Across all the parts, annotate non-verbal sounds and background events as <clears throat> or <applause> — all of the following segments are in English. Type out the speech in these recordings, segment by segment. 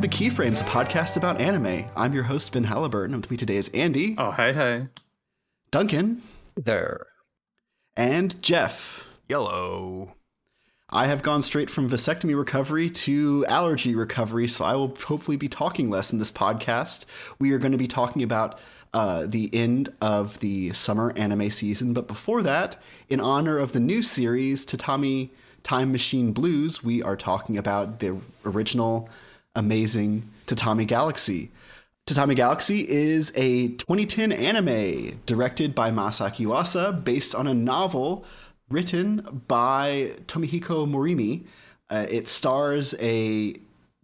Hello welcome to Keyframes, a podcast about anime. I'm your host, Ben Halliburton, and with me today is Andy, Oh, hey, hey. Duncan, There. and Jeff. Yellow. I have gone straight from vasectomy recovery to allergy recovery, so I will hopefully be talking less in this podcast. We are going to be talking about uh, the end of the summer anime season, but before that, in honor of the new series, Tatami Time Machine Blues, we are talking about the original amazing Tatami Galaxy. Tatami Galaxy is a 2010 anime directed by Masaaki Yuasa based on a novel written by Tomihiko Morimi. Uh, it stars a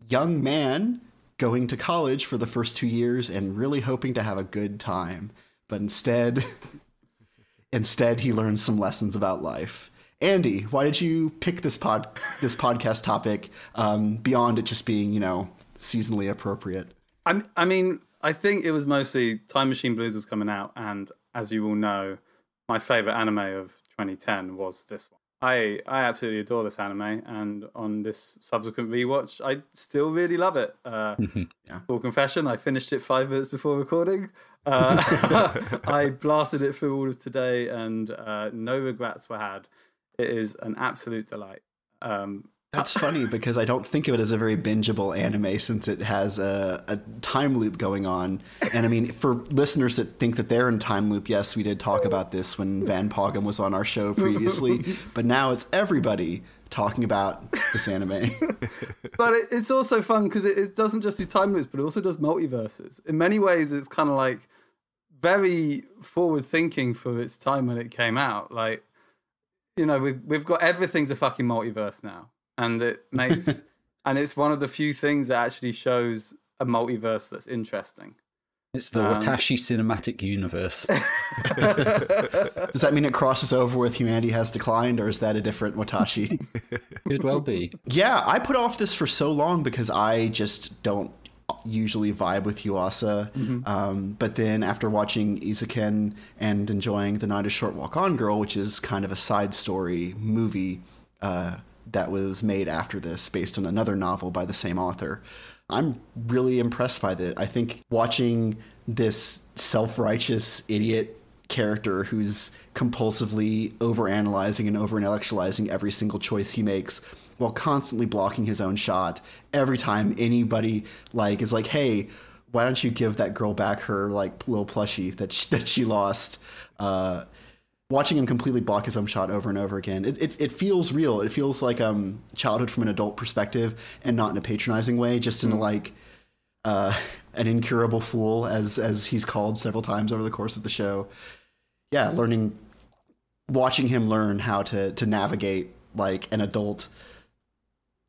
young man going to college for the first two years and really hoping to have a good time, but instead, <laughs> instead he learns some lessons about life. Andy, why did you pick this pod this podcast topic um, beyond it just being you know seasonally appropriate? i I mean, I think it was mostly Time Machine Blues was coming out, and as you all know, my favorite anime of 2010 was this one. I I absolutely adore this anime, and on this subsequent rewatch, I still really love it. Uh, <laughs> Yeah. Full confession, I finished it five minutes before recording. Uh, <laughs> <laughs> I blasted it through all of today, and uh, no regrets were had. It is an absolute delight. Um, That's funny <laughs> because I don't think of it as a very bingeable anime since it has a, a time loop going on. And I mean, for listeners that think that they're in time loop, yes, we did talk about this when Van Poggum was on our show previously, <laughs> but now it's everybody talking about this anime. <laughs> but it, it's also fun because it, it doesn't just do time loops, but it also does multiverses. In many ways, it's kind of like very forward thinking for its time when it came out. Like, you know, we've we've got everything's a fucking multiverse now, and it <laughs> makes and it's one of the few things that actually shows a multiverse that's interesting. It's the Um, Watashi cinematic universe. <laughs> Does that mean it crosses over with Humanity Has Declined, or is that a different Watashi? <laughs> Could well be. Yeah, I put off this for so long because I just don't usually vibe with Yuasa. Um, but then after watching Eizouken and enjoying The Night a Short Walk On Girl, which is kind of a side story movie uh, that was made after this based on another novel by the same author, I'm really impressed by that. I think watching this self righteous idiot character who's compulsively overanalyzing and overintellectualizing every single choice he makes while constantly blocking his own shot every time anybody like is like hey why don't you give that girl back her like little plushie that she, that she lost? Uh watching him completely block his own shot over and over again it, it, it feels real. It feels like um childhood from an adult perspective and not in a patronizing way just in a like uh, an incurable fool, as as he's called several times over the course of the show. Yeah, learning, watching him learn how to to navigate like an adult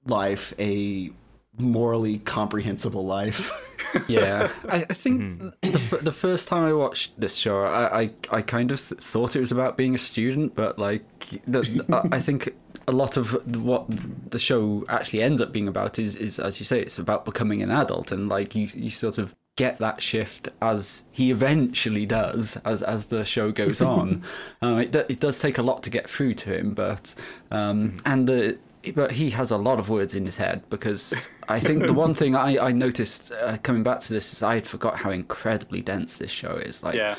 life, a morally comprehensible life. <laughs> Yeah, I, I think the, f- the first time I watched this show, I, I, I kind of th- thought it was about being a student, but like, the, I I think a lot of what the show actually ends up being about is, is as you say, it's about becoming an adult, and like you, you sort of get that shift as he eventually does as as the show goes <laughs> on. um, it, it does take a lot to get through to him, but um, and the but he has a lot of words in his head because I think the one thing I, I noticed uh, coming back to this is I had forgot how incredibly dense this show is. Like Yeah.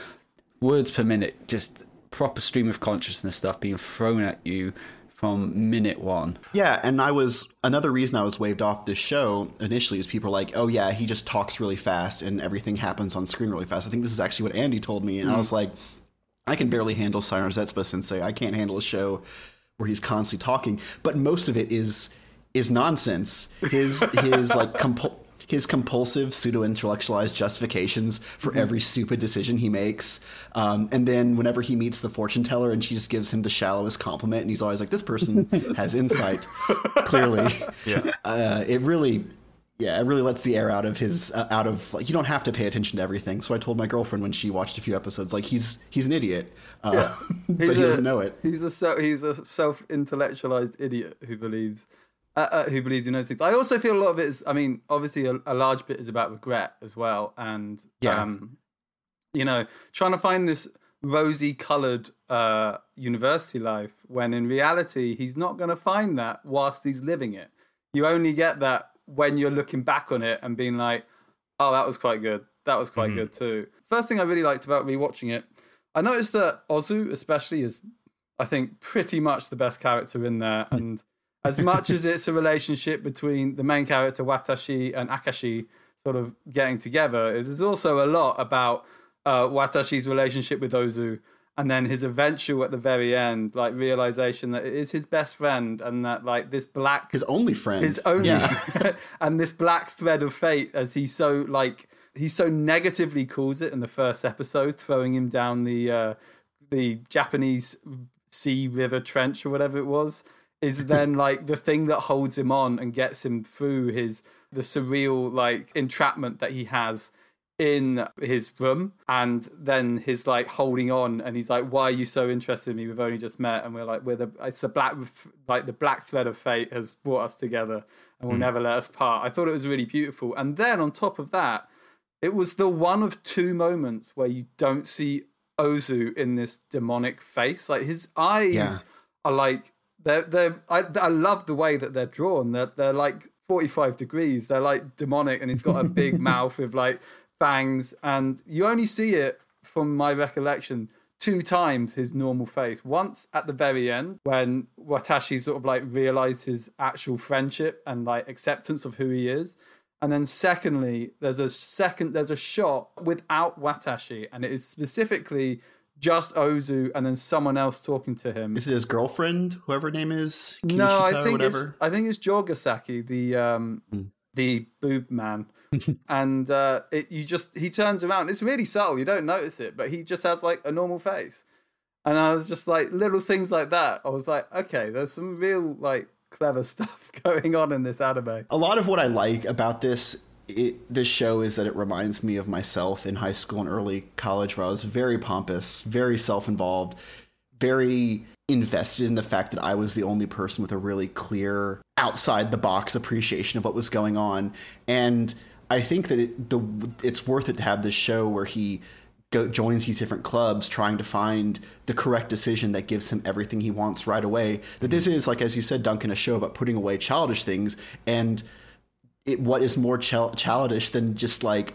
words per minute, just proper stream of consciousness stuff being thrown at you from minute one. Yeah, and I was another reason I was waved off this show initially is people are like, "Oh yeah, he just talks really fast and everything happens on screen really fast." I think this is actually what Andy told me, and I was like, "I can barely handle Sayonara Zetsubou Sensei. I can't handle a show where he's constantly talking." But most of it is is nonsense. His his like <laughs> compul- his compulsive pseudo intellectualized justifications for every stupid decision he makes, um, and then whenever he meets the fortune teller and she just gives him the shallowest compliment, and he's always like, "This person <laughs> has insight." Clearly, Yeah. uh, it really yeah it really lets the air out of his uh, out of like you don't have to pay attention to everything so i told my girlfriend when she watched a few episodes like he's he's an idiot uh, <laughs> but He's he a- doesn't know it He's a he's a self intellectualized idiot who believes uh, uh, who believes he knows things. I also feel a lot of it is. I mean, obviously, a, a large bit is about regret as well, and Yeah. um, you know, trying to find this rosy colored uh, university life when in reality he's not going to find that whilst he's living it. You only get that when you're looking back on it and being like, oh, that was quite good. That was quite Mm-hmm. good too. First thing I really liked about rewatching it, I noticed that Ozu, especially, is I think pretty much the best character in there. And as much as it's a relationship between the main character Watashi and Akashi sort of getting together, it is also a lot about uh, Watashi's relationship with Ozu. And then his eventual at the very end, like realization that it is his best friend, and that like this black His only friend. his only Yeah. <laughs> and this black thread of fate as he so like he so negatively calls it in the first episode throwing him down the uh the japanese sea river trench or whatever it was is <laughs> then like the thing that holds him on and gets him through his the surreal like entrapment that he has in his room and then he's like holding on and he's like why are you so interested in me? We've only just met. And we're like we're the it's the black like the black thread of fate has brought us together and will hmm. never let us part. I thought it was really beautiful. And then on top of that it was the one of two moments where you don't see ozu in this demonic face. Like his eyes Yeah. are like they're they're I, I love the way that they're drawn. They're, they're like 45 degrees. They're like demonic and he's got a big <laughs> mouth with like fangs and you only see it from my recollection two times his normal face once at the very end when watashi sort of like realized his actual friendship and like acceptance of who he is and then secondly there's a second there's a shot without watashi and it is specifically just ozu and then someone else talking to him Is it his girlfriend, whoever her name is? no, I think it's? I think it's Jogasaki, the um the boob man. <laughs> and uh it you just he turns around. It's really subtle, you don't notice it, but he just has like a normal face. And I was just like little things like that. I was like, okay, there's some real like clever <laughs> stuff going on in this anime. a lot of what I like about this it, this show is that it reminds me of myself in high school and early college, where I was very pompous, very self-involved, very invested in the fact that I was the only person with a really clear outside the box appreciation of what was going on, and I think that it, the it's worth it to have this show where he go, joins these different clubs trying to find the correct decision that gives him everything he wants right away. That this is, like as you said, Duncan, a show about putting away childish things. And it, what is more chil- childish than just like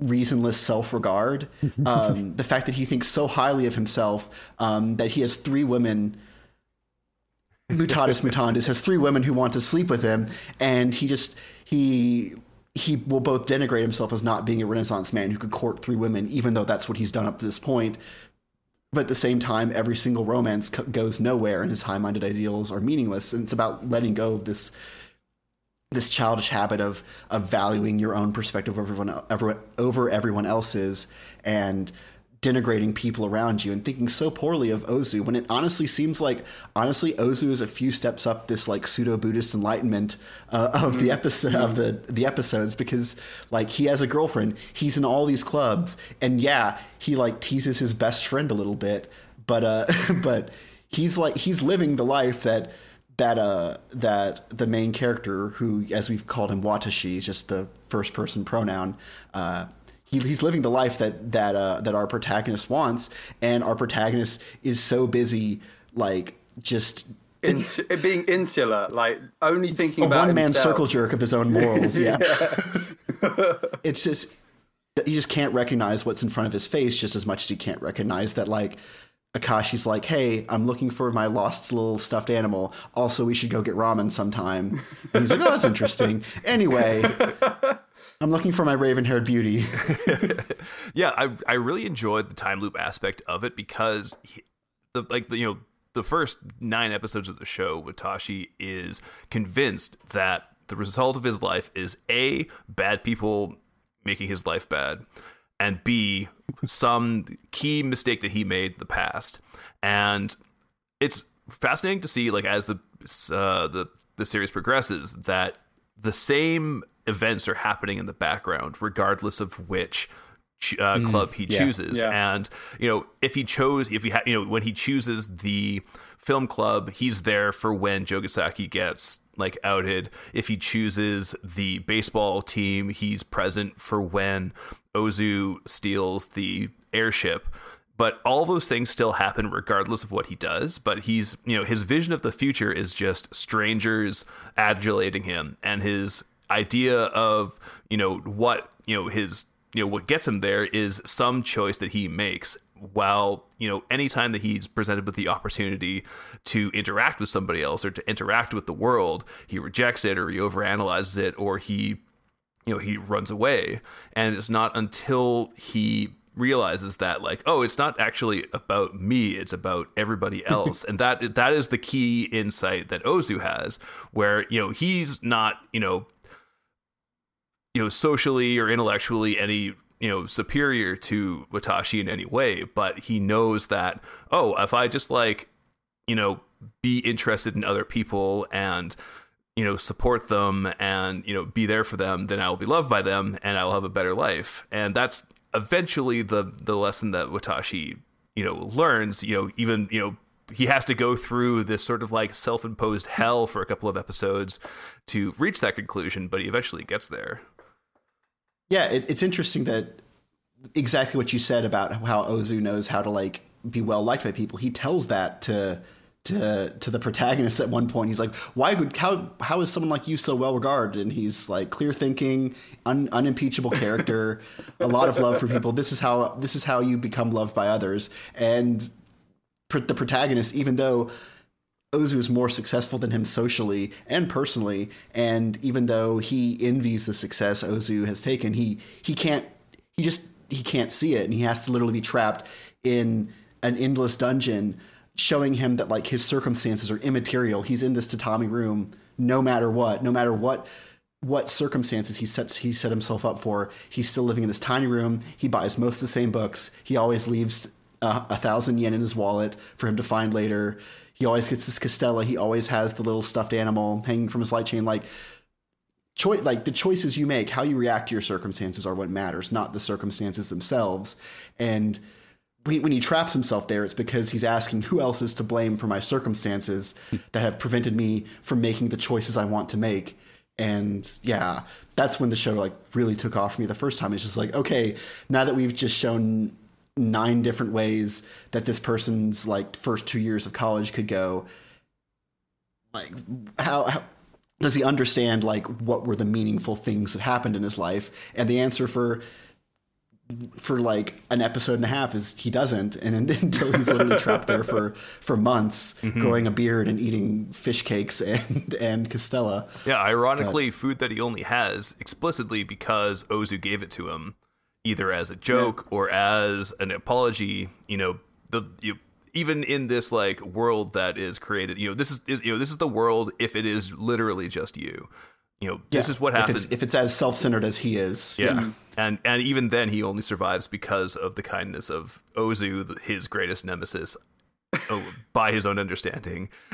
reasonless self-regard? <laughs> Um, the fact that he thinks so highly of himself um, that he has three women mutatis mutandis has three women who want to sleep with him and he just he he will both denigrate himself as not being a renaissance man who could court three women even though that's what he's done up to this point. But at the same time every single romance co- goes nowhere and his high-minded ideals are meaningless and it's about letting go of this this childish habit of of valuing your own perspective over everyone over, over everyone else's and denigrating people around you and thinking so poorly of Ozu when it honestly seems like honestly Ozu is a few steps up this like pseudo Buddhist enlightenment uh, of the episode of the the episodes because like he has a girlfriend he's in all these clubs and yeah he like teases his best friend a little bit but uh <laughs> but he's like he's living the life that that uh that the main character who as we've called him Watashi just the first person pronoun uh he, he's living the life that that uh that our protagonist wants and our protagonist is so busy like just Ins- being insular, like only thinking a about one man circle jerk of his own morals <laughs> yeah it's just he just can't recognize what's in front of his face just as much as he can't recognize that like Akashi's like, hey, I'm looking for my lost little stuffed animal. Also, we should go get ramen sometime. And he's like, oh, that's interesting. Anyway, I'm looking for my raven haired beauty. <laughs> <laughs> yeah, I I really enjoyed the time loop aspect of it because he, the like the, you know the first nine episodes of the show, Watashi is convinced that the result of his life is a bad people making his life bad, and b some key mistake that he made in the past, and it's fascinating to see like as the uh, the the series progresses that the same events are happening in the background regardless of which ch- uh, club he yeah. chooses Yeah. and you know if he chose if he ha- you know when he chooses the film club he's there for when Jogasaki gets like outed if he chooses the baseball team he's present for when Ozu steals the airship but all those things still happen regardless of what he does but he's you know his vision of the future is just strangers adulating him and his idea of you know what you know his you know what gets him there is some choice that he makes while you know anytime that he's presented with the opportunity to interact with somebody else or to interact with the world he rejects it or he overanalyzes it or he you know he runs away. And it's not until he realizes that like oh it's not actually about me it's about everybody <laughs> else. And that that is the key insight that ozu has where you know he's not you know you know socially or intellectually any you know superior to watashi in any way but he knows that oh if i just like you know be interested in other people and you know support them and you know be there for them then i will be loved by them and i will have a better life. And that's eventually the the lesson that watashi you know learns you know even you know he has to go through this sort of like self-imposed hell for a couple of episodes to reach that conclusion but he eventually gets there yeah it, it's interesting that exactly what you said about how ozu knows how to like be well liked by people he tells that to to to the protagonist at one point. He's like, "Why would how how is someone like you so well regarded?" And he's like, clear thinking, un, unimpeachable character, a lot of love for people. This is how this is how you become loved by others. And pr- the protagonist, even though Ozu is more successful than him socially and personally, and even though he envies the success Ozu has taken, he he can't he just he can't see it, and he has to literally be trapped in an endless dungeon showing him that like his circumstances are immaterial. He's in this tatami room no matter what, no matter what what circumstances he sets he set himself up for. He's still living in this tiny room. He buys most of the same books. He always leaves a, a thousand yen in his wallet for him to find later. He always gets this Castella. He always has the little stuffed animal hanging from his light chain. Like choice, like the choices you make, how you react to your circumstances are what matters, not the circumstances themselves. And when he traps himself there, it's because he's asking who else is to blame for my circumstances hmm. that have prevented me from making the choices I want to make. And yeah, that's when the show like really took off for me the first time. It's just like, okay, now that we've just shown nine different ways that this person's like first two years of college could go, like how, how does he understand like what were the meaningful things that happened in his life? And the answer for for like an episode and a half is he doesn't and <laughs> until he's literally trapped there for for months mm-hmm. growing a beard and eating fish cakes and and castella yeah ironically but, food that he only has explicitly because ozu gave it to him either as a joke yeah. or as an apology you know the you even in this like world that is created you know this is, is you know this is the world if it is literally just you you know this is what happens if it's, if it's as self-centered as he is yeah. yeah. and and even then he only survives because of the kindness of ozu his greatest nemesis oh, <laughs> by his own understanding <laughs>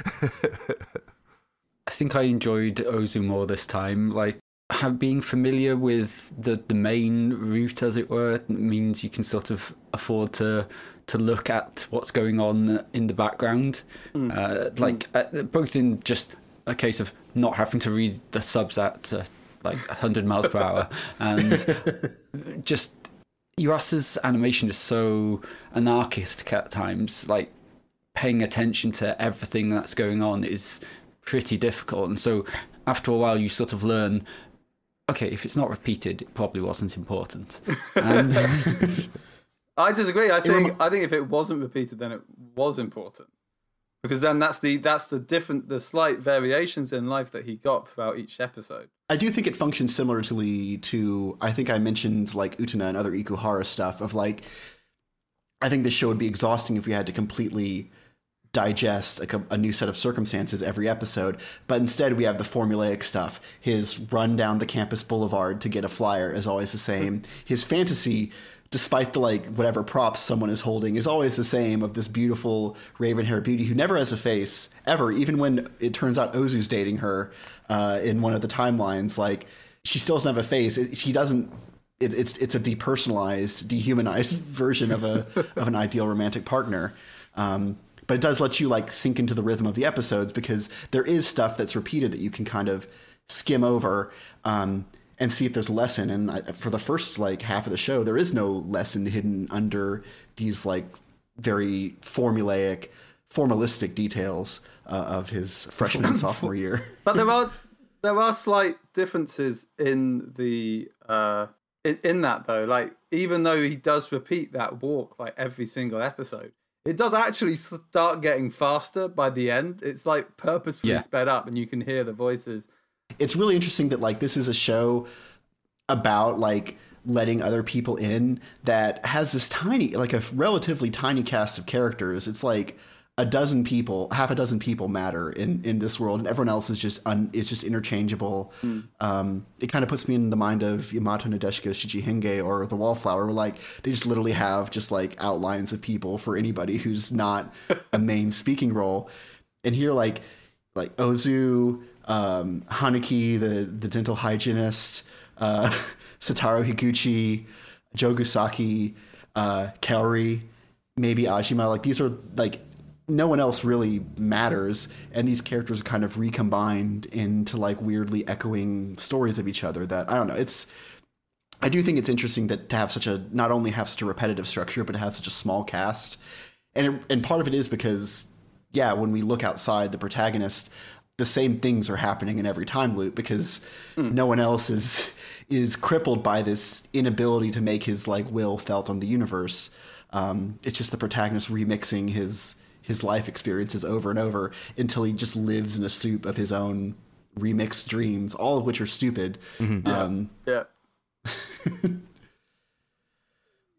i think i enjoyed ozu more this time like have, being familiar with the the main route as it were means you can sort of afford to to look at what's going on in the background mm. uh, like mm. uh, both in just a case of not having to read the subs at uh, like 100 miles per hour <laughs> and just Yuasa's animation is so anarchic at times like paying attention to everything that's going on is pretty difficult and so after a while you sort of learn okay if it's not repeated it probably wasn't important. <laughs> And I disagree. I think I think if it wasn't repeated then it was important. Because then that's the that's the different the slight variations in life that he got throughout each episode. I do think it functions similarly to I think I mentioned like Utena and other Ikuhara stuff of like I think this show would be exhausting if we had to completely digest a, a, new set of circumstances every episode, but instead we have the formulaic stuff. His run down the campus boulevard to get a flyer is always the same. His fantasy despite the like whatever props someone is holding is always the same of this beautiful raven haired beauty who never has a face ever even when it turns out ozu's dating her uh, in one of the timelines like she still doesn't have a face it, she doesn't it, it's it's a depersonalized dehumanized <laughs> version of a of an ideal romantic partner um, but it does let you like sink into the rhythm of the episodes because there is stuff that's repeated that you can kind of skim over um, and see if there's a lesson. And I, for the first like half of the show, there is no lesson hidden under these like very formulaic, formalistic details uh, of his freshman and <laughs> sophomore year. But there are there are slight differences in the uh in, in that though. Like even though he does repeat that walk like every single episode, it does actually start getting faster by the end. It's like purposefully Yeah. sped up, and you can hear the voices. it's really interesting that like this is a show about like letting other people in that has this tiny like a relatively tiny cast of characters it's like a dozen people half a dozen people matter in in this world and everyone else is just un, is just interchangeable um it kind of puts me in the mind of yamato nadeshiko shichihenge or the wallflower where like they just literally have just like outlines of people for anybody who's not a <laughs> main speaking role and here like like Ozu, um, Hanuki, the the dental hygienist, uh, <laughs> Satoru Higuchi, Jogasaki, uh, Kaori, maybe Ajima. Like these are like no one else really matters, and these characters are kind of recombined into like weirdly echoing stories of each other. That I don't know. It's I do think it's interesting that to have such a not only have such a repetitive structure, but to have such a small cast, and it, and part of it is because yeah, when we look outside the protagonist, the same things are happening in every time loop because no one else is is crippled by this inability to make his like will felt on the universe. Um, it's just the protagonist remixing his his life experiences over and over until he just lives in a soup of his own remixed dreams, all of which are stupid. Um, Yeah. <laughs>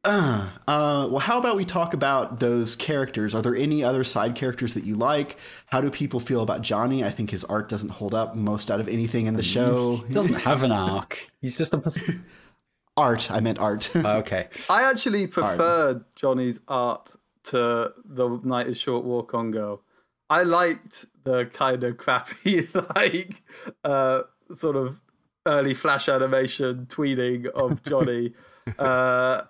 Uh, well, how about we talk about those characters? Are there any other side characters that you like? How do people feel about Johnny? I think his art doesn't hold up most out of anything in the show. He doesn't have an arc. He's just a. pers- <laughs> Art, I meant art. <laughs> okay. I actually preferred Johnny's art to the Night is Short Walk on Girl. I liked the kind of crappy, <laughs> like, uh, sort of early flash animation tweeting of Johnny. <laughs> uh,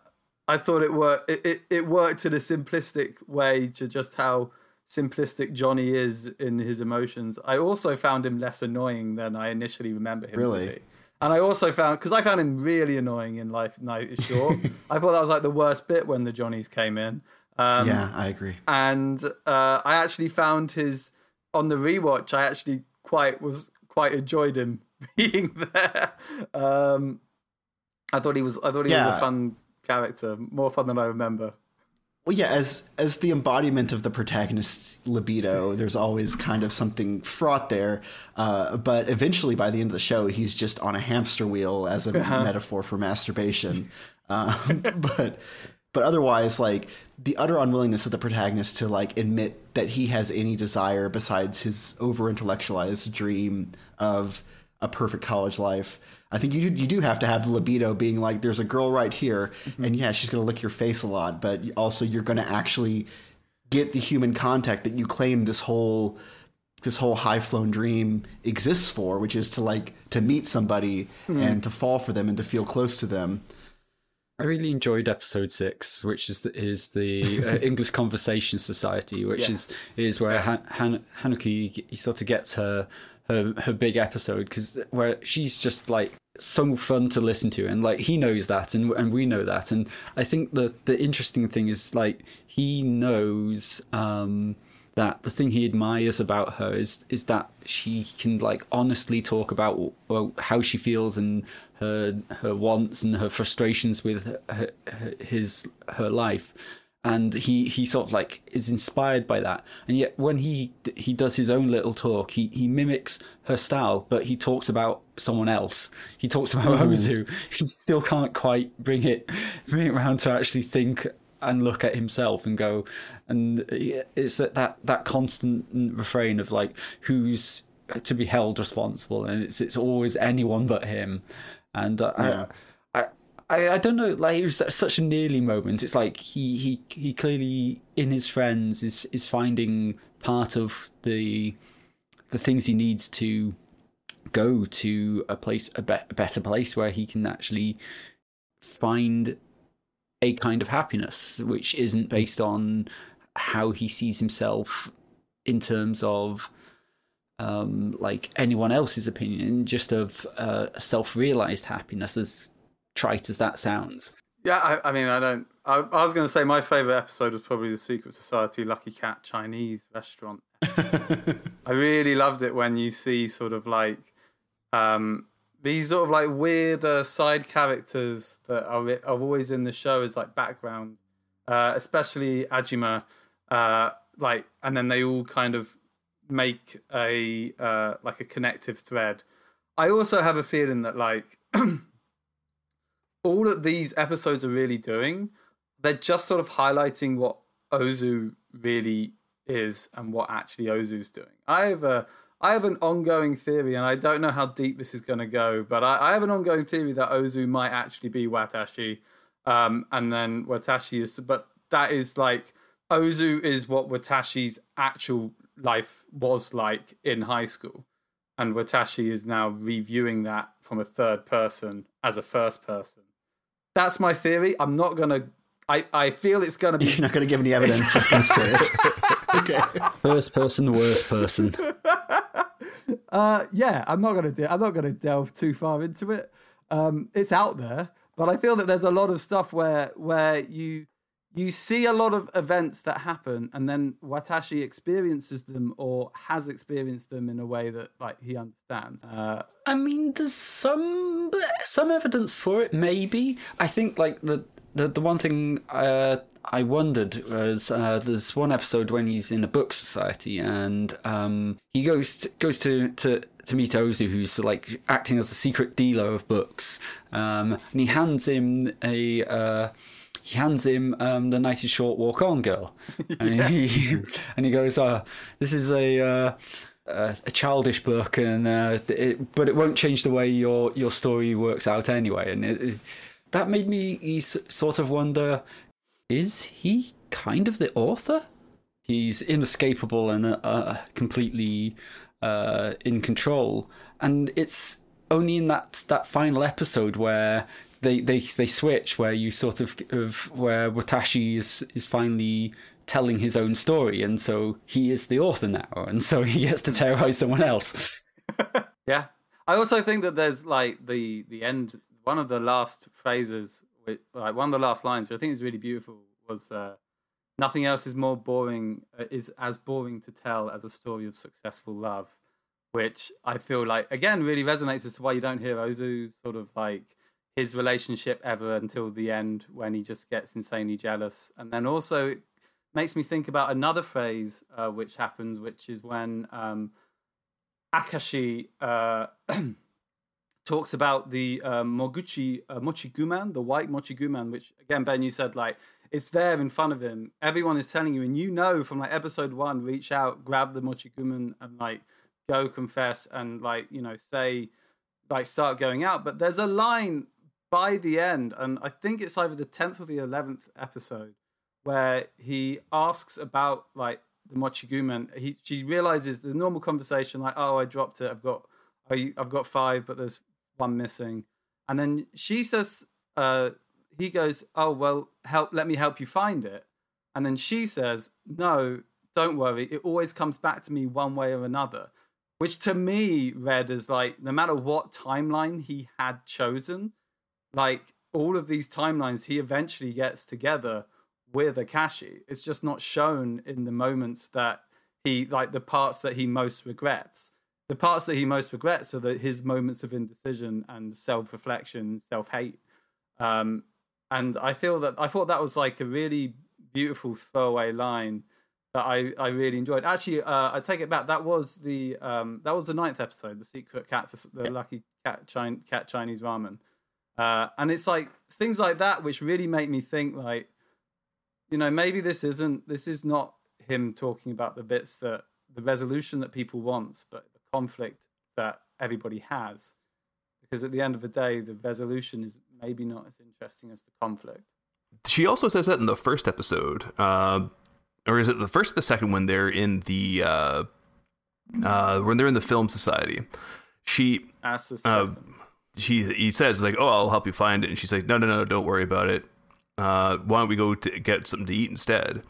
I thought it worked. It, it, it worked in a simplistic way to just how simplistic Johnny is in his emotions. I also found him less annoying than I initially remember him Really? to be. And I also found because I found him really annoying in Life Night is Short. <laughs> I thought that was like the worst bit when the Johnnies came in. Um, yeah, I agree. and uh, I actually found his on the rewatch. I actually quite was quite enjoyed him <laughs> being there. Um, I thought he was. I thought he was a fun character, more fun than I remember. Well, yeah, as as the embodiment of the protagonist's libido, there's always kind of something fraught there. Uh, but eventually, by the end of the show, he's just on a hamster wheel as a <laughs> metaphor for masturbation. Uh, <laughs> but but otherwise, like the utter unwillingness of the protagonist to like admit that he has any desire besides his over intellectualized dream of a perfect college life. I think you do, you do have to have the libido being like, there's a girl right here, mm-hmm. and yeah, she's gonna lick your face a lot, but also you're gonna actually get the human contact that you claim this whole this whole high flown dream exists for, which is to like to meet somebody hmm. and to fall for them and to feel close to them. I really enjoyed episode six, which is the, is the uh, <laughs> English Conversation Society, which is is where Han, Han, Hanuki he sort of gets her her her big episode because where she's just like so fun to listen to, and like he knows that, and and we know that, and I think the the interesting thing is like he knows. um that the thing he admires about her is is that she can like honestly talk about well, how she feels and her her wants and her frustrations with her, her, his her life. And he he sort of like is inspired by that. And yet when he he does his own little talk he he mimics her style but he talks about someone else. He talks about mm-hmm. Ozu. He still can't quite bring it bring it around to actually think and look at himself and go and it's that that, that constant refrain of like who's to be held responsible. And it's it's always anyone but him and uh, Yeah. I, I I I don't know like it was such a nearly moment it's like he he he clearly in his friends is is finding part of the the things he needs to go to a place a, be- a better place where he can actually find a kind of happiness which isn't based on how he sees himself in terms of um like anyone else's opinion just of uh, self-realized happiness as trite as that sounds Yeah, I, I mean, I don't, I, I was going to say my favorite episode was probably the Secret Society Lucky Cat Chinese restaurant. <laughs> I really loved it when you see sort of like um, these sort of like weird uh, side characters that are, are always in the show as like background, uh, especially Ajima. Uh, like, and then they all kind of make a uh, like a connective thread. I also have a feeling that like <clears throat> all that these episodes are really doing, they're just sort of highlighting what Ozu really is and what actually Ozu's doing. I have a I have an ongoing theory, and I don't know how deep this is going to go, but I, I, have an ongoing theory that Ozu might actually be Watashi, um, and then Watashi is, but that is like Ozu is what Watashi's actual life was like in high school, and Watashi is now reviewing that from a third person as a first person. That's my theory. I'm not gonna. I, I feel it's gonna be. You're not gonna give any evidence. just gonna say it. <laughs> okay. First person, worst person. <laughs> uh, yeah, I'm not gonna de- I'm not gonna delve too far into it. Um, it's out there, but I feel that there's a lot of stuff where where you you see a lot of events that happen, and then Watashi experiences them or has experienced them in a way that like he understands. Uh, I mean, there's some some evidence for it. Maybe I think like the the the one thing uh, I wondered was uh, there's one episode when he's in a book society and um, he goes to, goes to, to to meet Ozu, who's like acting as a secret dealer of books, um, and he hands him a. Uh, he hands him um, the is Short Walk On Girl, yeah. and, he, <laughs> <laughs> and he goes, uh, "This is a uh, a childish book, and uh, it, but it won't change the way your your story works out anyway." And it, it, that made me sort of wonder: is he kind of the author? He's inescapable and uh, completely uh, in control, and it's only in that that final episode where they they they switch, where you sort of of where Watashi is is finally telling his own story, and so he is the author now, and so he gets to terrorize someone else. <laughs> yeah, I also think that there's like the the end. One of the last phrases like one of the last lines, which I think is really beautiful, was uh, "Nothing else is more boring uh, is as boring to tell as a story of successful love," which I feel like again really resonates as to why you don't hear Ozu sort of like his relationship ever until the end when he just gets insanely jealous, and then also it makes me think about another phrase uh, which happens, which is when um, Akashi. Uh, <clears throat> talks about the uh, Moguchi uh, Mochiguman, the white Mochiguman, which again, Ben, you said like it's there in front of him. Everyone is telling you, and you know from like episode one, reach out, grab the Mochiguman, and like go confess and like you know say like start going out. But there's a line by the end, and I think it's either the tenth or the eleventh episode where he asks about like the Mochiguman. He she realizes the normal conversation like, oh, I dropped it. I've got I, I've got five, but there's one missing. And then she says, uh, he goes, Oh, well, help, let me help you find it. And then she says, No, don't worry. It always comes back to me one way or another. Which to me read as like, no matter what timeline he had chosen, like all of these timelines, he eventually gets together with Akashi. It's just not shown in the moments that he, like the parts that he most regrets the parts that he most regrets are the, his moments of indecision and self-reflection, self-hate. Um, and I feel that I thought that was like a really beautiful throwaway line that I, I really enjoyed. Actually, uh, I take it back. That was the um, that was the ninth episode, the secret cats, the lucky cat, cat Chinese ramen. Uh, and it's like things like that which really make me think like, you know, maybe this isn't this is not him talking about the bits that the resolution that people want, but the conflict that everybody has. Because at the end of the day, the resolution is maybe not as interesting as the conflict. She also says that in the first episode, uh, or is it the first, or the second when they're in the uh, uh, when they're in the film society? She uh, she he says like, "Oh, I'll help you find it," and she's like, "No, no, no, don't worry about it. Uh, why don't we go to get something to eat instead?"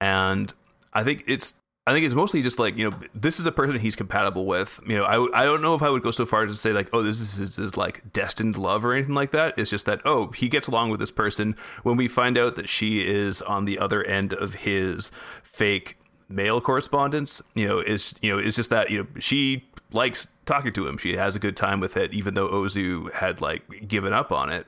And I think it's I think it's mostly just like you know this is a person he's compatible with. You know, I I don't know if I would go so far as to say like oh this is his, his like destined love or anything like that. It's just that oh he gets along with this person. When we find out that she is on the other end of his fake mail correspondence, you know, is you know it's just that you know she likes talking to him. She has a good time with it, even though Ozu had like given up on it.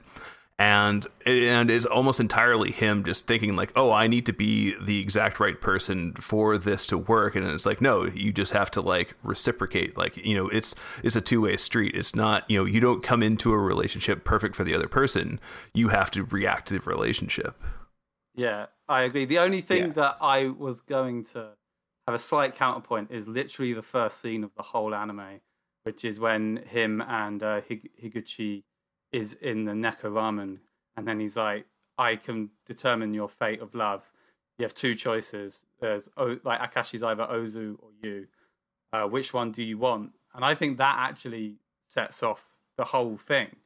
And and is almost entirely him just thinking like oh i need to be the exact right person for this to work. And it's like no you just have to like reciprocate. Like you know it's it's a two-way street. It's not you know you don't come into a relationship perfect for the other person. You have to react to the relationship yeah i agree the only thing yeah. that i was going to have a slight counterpoint is literally the first scene of the whole anime which is when him and uh, higuchi is in the Neko Ramen, and then he's like, "I can determine your fate of love. You have two choices. There's like Akashi's either Ozu or you. Uh, which one do you want?" And I think that actually sets off the whole thing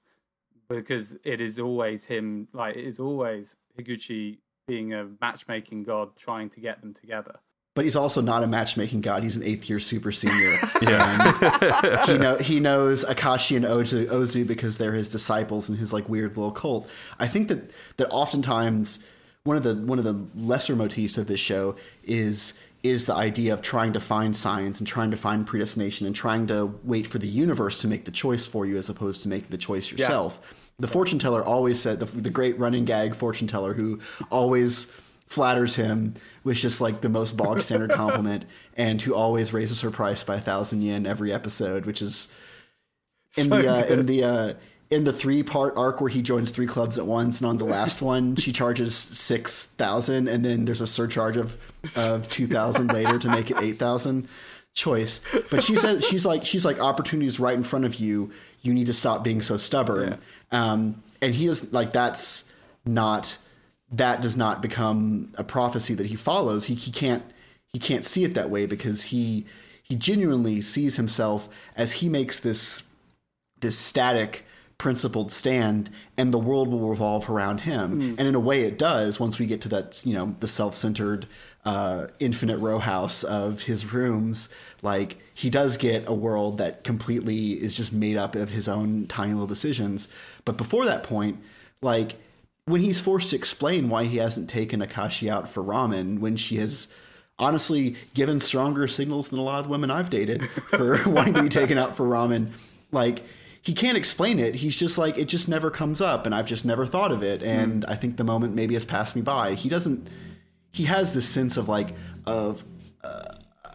because it is always him. Like it is always Higuchi being a matchmaking god trying to get them together but he's also not a matchmaking god. He's an eighth year super senior. <laughs> yeah. he know he knows Akashi and Ozu, Ozu because they're his disciples in his like weird little cult. I think that that oftentimes one of the one of the lesser motifs of this show is is the idea of trying to find signs and trying to find predestination and trying to wait for the universe to make the choice for you as opposed to making the choice yourself. Yeah. The fortune teller always said the, the great running gag fortune teller who always flatters him with just like the most bog standard compliment <laughs> and who always raises her price by a thousand yen every episode, which is in so the uh, in the uh, in the three part arc where he joins three clubs at once, and on the last <laughs> one she charges six thousand, and then there's a surcharge of of two thousand later to make it eight thousand. Choice, but she says she's like she's like opportunities right in front of you. You need to stop being so stubborn. Yeah. Um, and he is like that's not that does not become a prophecy that he follows. He he can't he can't see it that way because he he genuinely sees himself as he makes this this static principled stand and the world will revolve around him mm. and in a way it does once we get to that you know the self-centered uh, infinite row house of his rooms like he does get a world that completely is just made up of his own tiny little decisions but before that point like when he's forced to explain why he hasn't taken Akashi out for ramen when she has honestly given stronger signals than a lot of the women I've dated for <laughs> wanting to be taken out for ramen, like he can't explain it. He's just like it just never comes up, and I've just never thought of it. And mm. I think the moment maybe has passed me by. He doesn't. He has this sense of like of. Uh,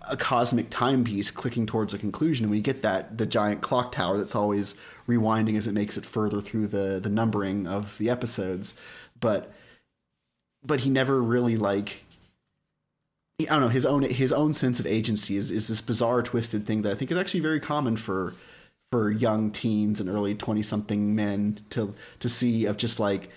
a cosmic timepiece clicking towards a conclusion. And we get that the giant clock tower that's always rewinding as it makes it further through the the numbering of the episodes. But but he never really like I don't know his own his own sense of agency is is this bizarre twisted thing that I think is actually very common for for young teens and early 20 something men to to see of just like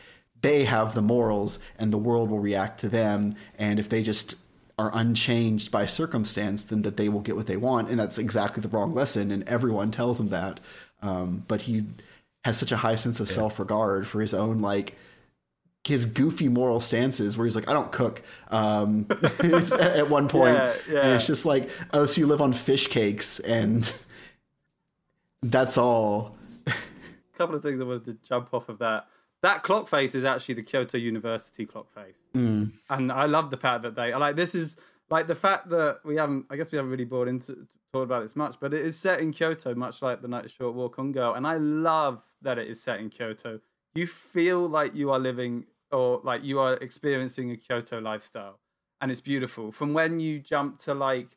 they have the morals and the world will react to them and if they just are unchanged by circumstance, then that they will get what they want. And that's exactly the wrong lesson. And everyone tells them that. Um, but he has such a high sense of yeah. self regard for his own, like, his goofy moral stances where he's like, I don't cook. Um, <laughs> at one point, yeah, yeah. And it's just like, oh, so you live on fish cakes, and <laughs> that's all. A <laughs> couple of things I wanted to jump off of that that clock face is actually the Kyoto University clock face, mm. and I love the fact that they like this is like the fact that we haven't. I guess we haven't really brought into talked about this much, but it is set in Kyoto, much like the Night Short Walk on Girl, and I love that it is set in Kyoto. You feel like you are living or like you are experiencing a Kyoto lifestyle, and it's beautiful. From when you jump to like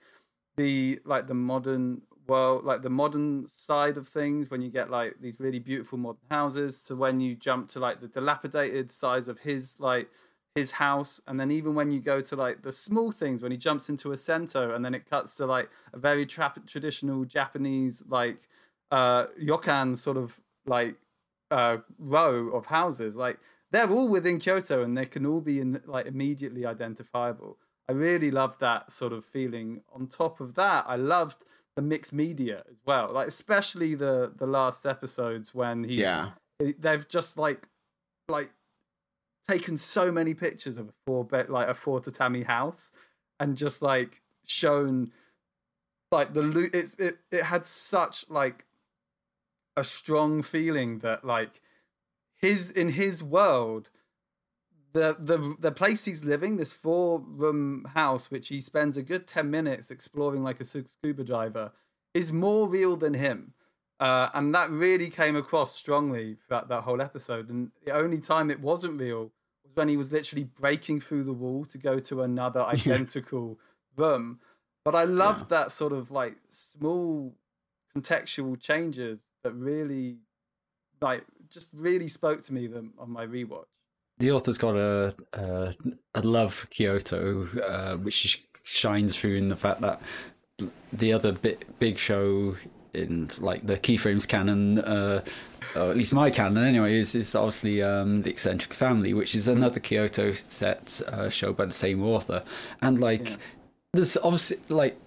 the like the modern well like the modern side of things when you get like these really beautiful modern houses to when you jump to like the dilapidated size of his like his house and then even when you go to like the small things when he jumps into a center and then it cuts to like a very tra- traditional japanese like uh ryokan sort of like uh row of houses like they're all within kyoto and they can all be in like immediately identifiable i really loved that sort of feeling on top of that i loved the mixed media as well. Like especially the the last episodes when he yeah they've just like like taken so many pictures of a four bed like a four tatami house and just like shown like the lo- it's it it had such like a strong feeling that like his in his world the the the place he's living this four room house which he spends a good 10 minutes exploring like a scuba diver is more real than him. Uh, and that really came across strongly throughout that whole episode. And the only time it wasn't real was when he was literally breaking through the wall to go to another <laughs> identical room. But i loved that sort of like small contextual changes that really like just really spoke to me them on my rewatch. The author's got a a, a love Kyoto, uh, which shines through in the fact that the other bit, big show in like the keyframes canon, uh, or at least my canon anyway, is is obviously um, the eccentric family, which is another Kyoto set uh, show by the same author, and like yeah. there's obviously like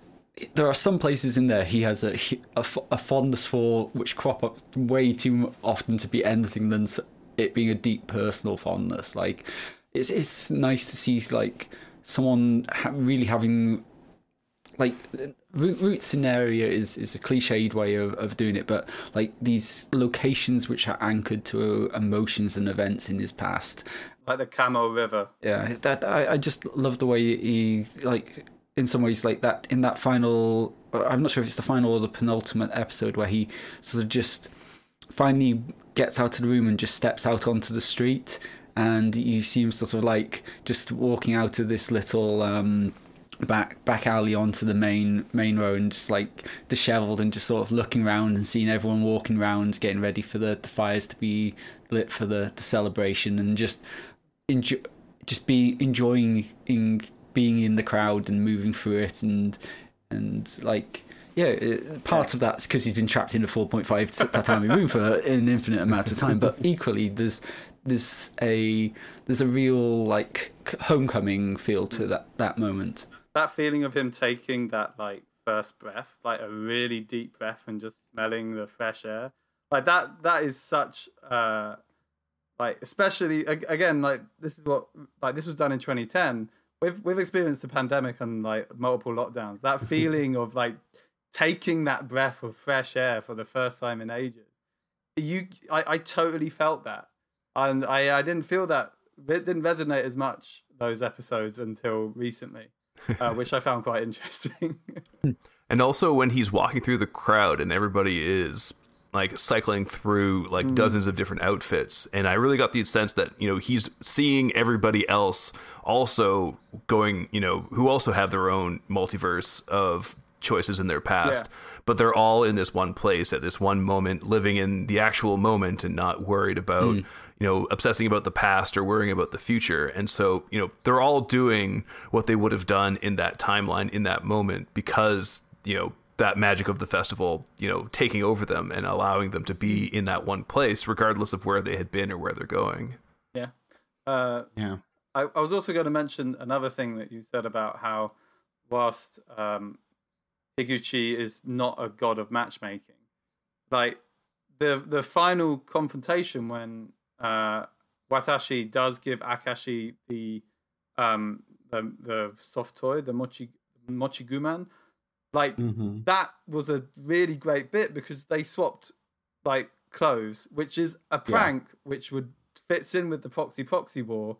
there are some places in there he has a, a, a, fondness for which crop up way too often to be anything than it being a deep personal fondness. Like it's it's nice to see like someone ha- really having like root scenario is is a cliched way of, of doing it but like these locations which are anchored to emotions and events in his past. Like the Kamo River. Yeah that I, I just love the way he like in some ways like that in that final i'm not sure if it's the final or the penultimate episode where he sort of just finally gets out of the room and just steps out onto the street and you see him sort of like just walking out of this little um, back back alley onto the main main road and just like dishevelled and just sort of looking around and seeing everyone walking around getting ready for the, the fires to be lit for the, the celebration and just enjoy just be enjoying in, being in the crowd and moving through it and and like yeah, part of that's because he's been trapped in a 4.5 tatami room for an infinite amount of time. But equally, there's there's a there's a real like homecoming feel to that that moment. That feeling of him taking that like first breath, like a really deep breath, and just smelling the fresh air, like that. That is such. uh like especially again like this is what like this was done in 2010 we've we've experienced the pandemic and like multiple lockdowns that <laughs> feeling of like taking that breath of fresh air for the first time in ages. You, I, I totally felt that, and I, I didn't feel that. It didn't resonate as much those episodes until recently, <laughs> uh, which I found quite interesting. <laughs> and also when he's walking through the crowd and everybody is like cycling through like mm. dozens of different outfits and i really got the sense that you know he's seeing everybody else also going you know who also have their own multiverse of choices in their past, yeah. but they're all in this one place at this one moment, living in the actual moment and not worried about, mm. You know, obsessing about the past or worrying about the future. And so, you know, they're all doing what they would have done in that timeline, in that moment, because, you know, that magic of the festival, you know, taking over them and allowing them to be in that one place, regardless of where they had been or where they're going. Yeah. Uh, yeah. I, I was also going to mention another thing that you said about how, whilst um, Higuchi is not a god of matchmaking. Like the the final confrontation when uh, Watashi does give Akashi the um the the soft toy, the mochi mochiguman, like mm-hmm. that was a really great bit because they swapped like clothes, which is a prank yeah. which would fits in with the proxy proxy war,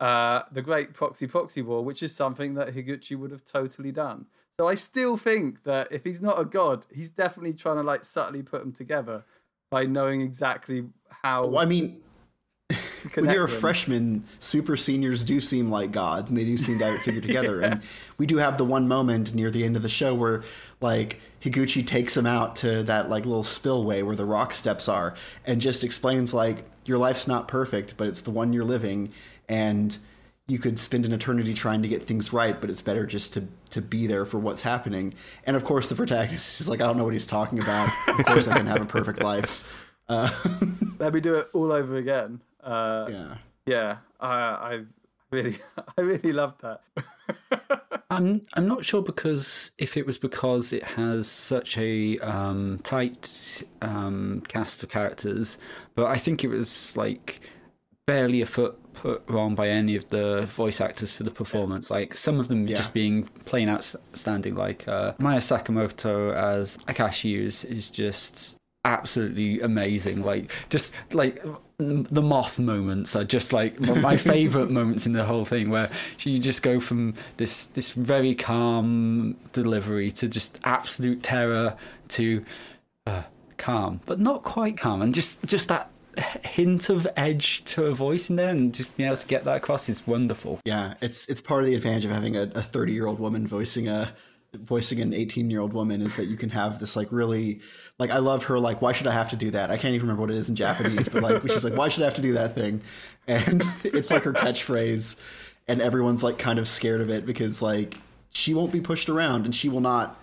uh, the great proxy proxy war, which is something that Higuchi would have totally done. So I still think that if he's not a god, he's definitely trying to like subtly put them together by knowing exactly how. Well, I mean, <laughs> when you're a them. freshman, super seniors do seem like gods, and they do seem to have it figured together. yeah. And we do have the one moment near the end of the show where, like, Higuchi takes him out to that like little spillway where the rock steps are, and just explains like your life's not perfect, but it's the one you're living, and you could spend an eternity trying to get things right, but it's better just to to be there for what's happening. And of course, the protagonist is like, I don't know what he's talking about. Of course, I can have a perfect life. <laughs> Uh, <laughs> Let me do it all over again. Uh, yeah, yeah. I, I really, <laughs> I really loved that. <laughs> I'm I'm not sure because if it was because it has such a um, tight um, cast of characters, but I think it was like barely a foot put wrong by any of the voice actors for the performance. Like some of them Yeah. just being plain outstanding. Like uh, Maya Sakamoto as Akashi is is just absolutely amazing. Like just like the moth moments are just like my favorite <laughs> moments in the whole thing where you just go from this this very calm delivery to just absolute terror to uh, calm but not quite calm and just just that hint of edge to her voice in there and just being able to get that across is wonderful Yeah, it's it's part of the advantage of having a thirty year old woman voicing a voicing an eighteen year old woman is that you can have this like really like I love her like why should I have to do that? I can't even remember what it is in Japanese, but like she's like why should I have to do that thing? And <laughs> it's like her catchphrase, and everyone's like kind of scared of it because like she won't be pushed around and she will not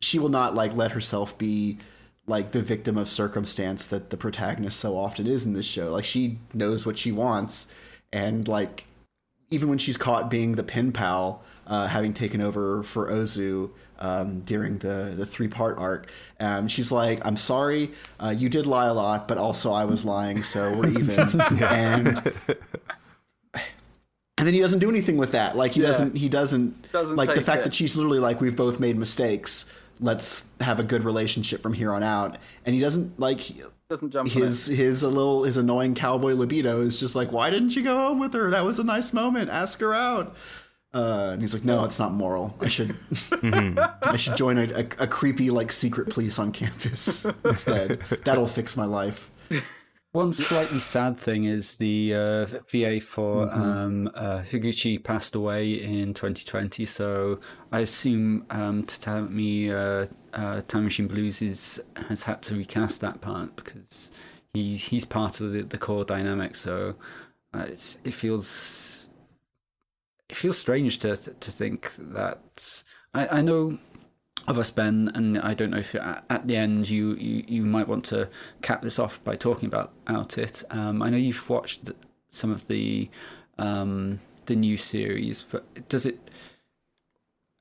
she will not like let herself be like the victim of circumstance that the protagonist so often is in this show. Like she knows what she wants, and like even when she's caught being the pen pal, uh, having taken over for Ozu um, during the the three part arc, um, she's like, "I'm sorry, uh, you did lie a lot, but also I was lying, so we're <laughs> even." and <sighs> and then he doesn't do anything with that. Like he doesn't. He doesn't. Doesn't like the fact it. that she's literally like, "We've both made mistakes. Let's have a good relationship from here on out." And he doesn't like Doesn't jump on his his a little his annoying cowboy libido is just like, why didn't you go home with her? That was a nice moment. Ask her out. Uh, and he's like, no, it's not moral. I should <laughs> I should join a, a, a creepy like secret police on campus <laughs> instead. That'll fix my life. One slightly sad thing is the uh, VA for um, uh, Higuchi passed away in 2020, so I assume um, Tatami uh, uh, Time Machine Blues is, has had to recast that part because he's he's part of the, the core dynamic. So uh, it's, it feels it feels strange to to think that I, I know of us, Ben, and I don't know if at, at the end you, you, you might want to cap this off by talking about out it. Um, I know you've watched the, some of the um, the new series, but does it?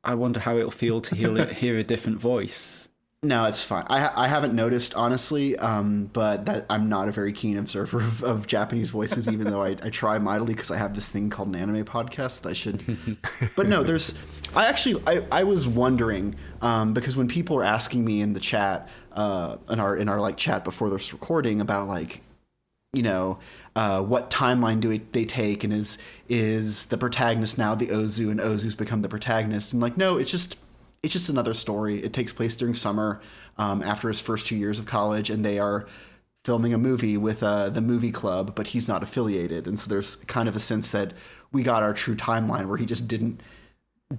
I wonder how it'll feel to hear <laughs> hear a different voice. No, it's fine. I I haven't noticed honestly, um, but that I'm not a very keen observer of, of Japanese voices, even though I, I try mightily because I have this thing called an anime podcast that I should. <laughs> but no, there's. I actually I, I was wondering um, because when people were asking me in the chat uh, in our in our like chat before this recording about like you know uh, what timeline do we, they take and is is the protagonist now the ozu and ozu's become the protagonist and like no it's just it's just another story. It takes place during summer um, after his first two years of college and they are filming a movie with uh, the movie club but he's not affiliated. And so there's kind of a sense that we got our true timeline where he just didn't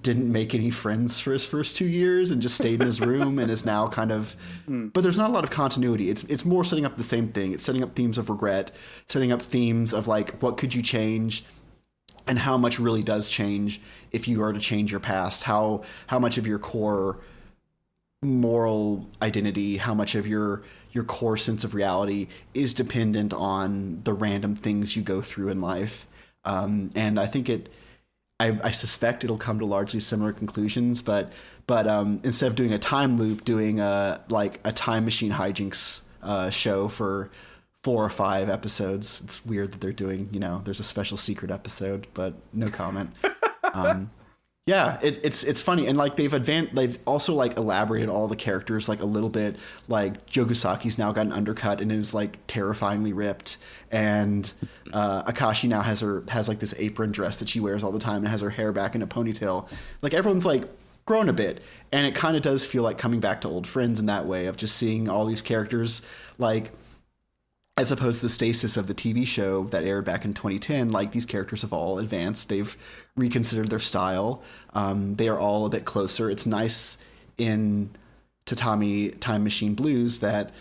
didn't make any friends for his first two years and just stayed in his room and is now kind of <laughs> but there's not a lot of continuity. It's it's more setting up the same thing. It's setting up themes of regret setting up themes of like what could you change and how much really does change if you are to change your past how how much of your core moral identity how much of your your core sense of reality is dependent on the random things you go through in life. Um, and i think it I, I suspect it'll come to largely similar conclusions, but but um, instead of doing a time loop, doing a like a time machine hijinks uh, show for four or five episodes. It's weird that they're doing you know there's a special secret episode, but no comment. <laughs> um, yeah, it, it's it's funny and like they've advanced. They've also like elaborated all the characters like a little bit. Like Jogasaki's now got an undercut and is like terrifyingly ripped, and uh, Akashi now has her has like this apron dress that she wears all the time and has her hair back in a ponytail. Like everyone's like grown a bit, and it kind of does feel like coming back to old friends in that way of just seeing all these characters like as opposed to the stasis of the TV show that aired back in 2010, like these characters have all advanced. They've reconsidered their style. Um, they are all a bit closer. It's nice in Tatami Time Machine Blues that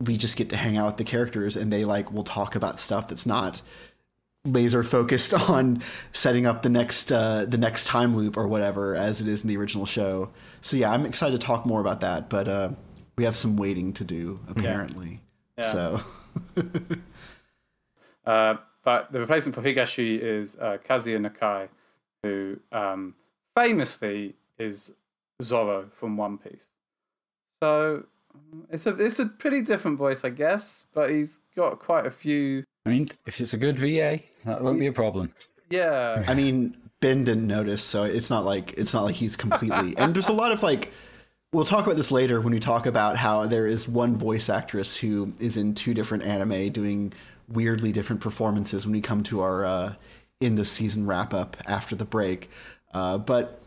we just get to hang out with the characters and they like will talk about stuff that's not laser focused <laughs> on setting up the next uh, the next time loop or whatever as it is in the original show. So yeah, I'm excited to talk more about that, but uh, we have some waiting to do apparently. So <laughs> <laughs> Uh, but the replacement for Higuchi is uh, Kazuya Nakai, who um, famously is Zoro from One Piece. So it's a it's a pretty different voice, I guess, but he's got quite a few I mean, if it's a good VA, that won't be a problem. Yeah. I mean, Ben didn't notice, so it's not like it's not like he's completely. and there's a lot of like. We'll talk about this later when we talk about how there is one voice actress who is in two different anime doing weirdly different performances when we come to our uh, end of season wrap up after the break. Uh, but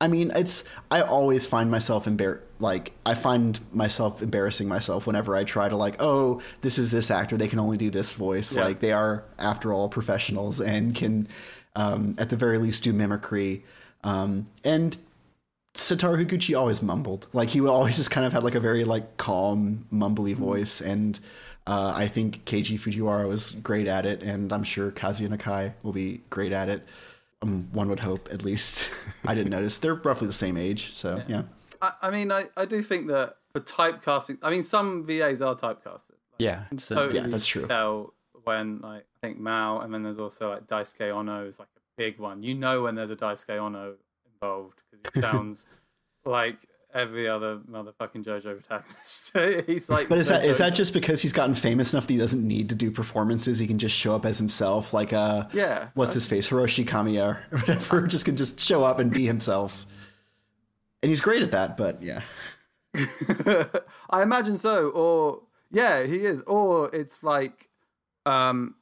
I mean, it's I always find myself embar like I find myself embarrassing myself whenever I try to like, oh, this is this actor, they can only do this voice. Yeah. Like they are, after all, professionals and can, um, at the very least, do mimicry. Um, and Satoru Higuchi always mumbled. Like he would always just kind of had like a very like calm, mumbly voice. And uh, I think Keiji Fujiwara was great at it, and I'm sure Kazuya Nakai will be great at it. Um, one would hope, at least. <laughs> I didn't notice. They're roughly the same age, so yeah. I, I mean, I, I do think that for typecasting, I mean, some VAs are typecasted. Yeah. So, Totally Yeah, that's true. Tell when like I think Mao, and then there's also like Daisuke Ono is like a big one. You know when there's a Daisuke Ono involved because he sounds like every other motherfucking JoJo protagonist. <laughs> He's like, But is that is that just because he's gotten famous enough that he doesn't need to do performances? He can just show up as himself, like uh, Yeah. what's his face, Hiroshi Kamiya or <laughs> whatever. <laughs> just can just show up and be himself, and he's great at that. But yeah, I imagine so. Or yeah, he is. Or it's like um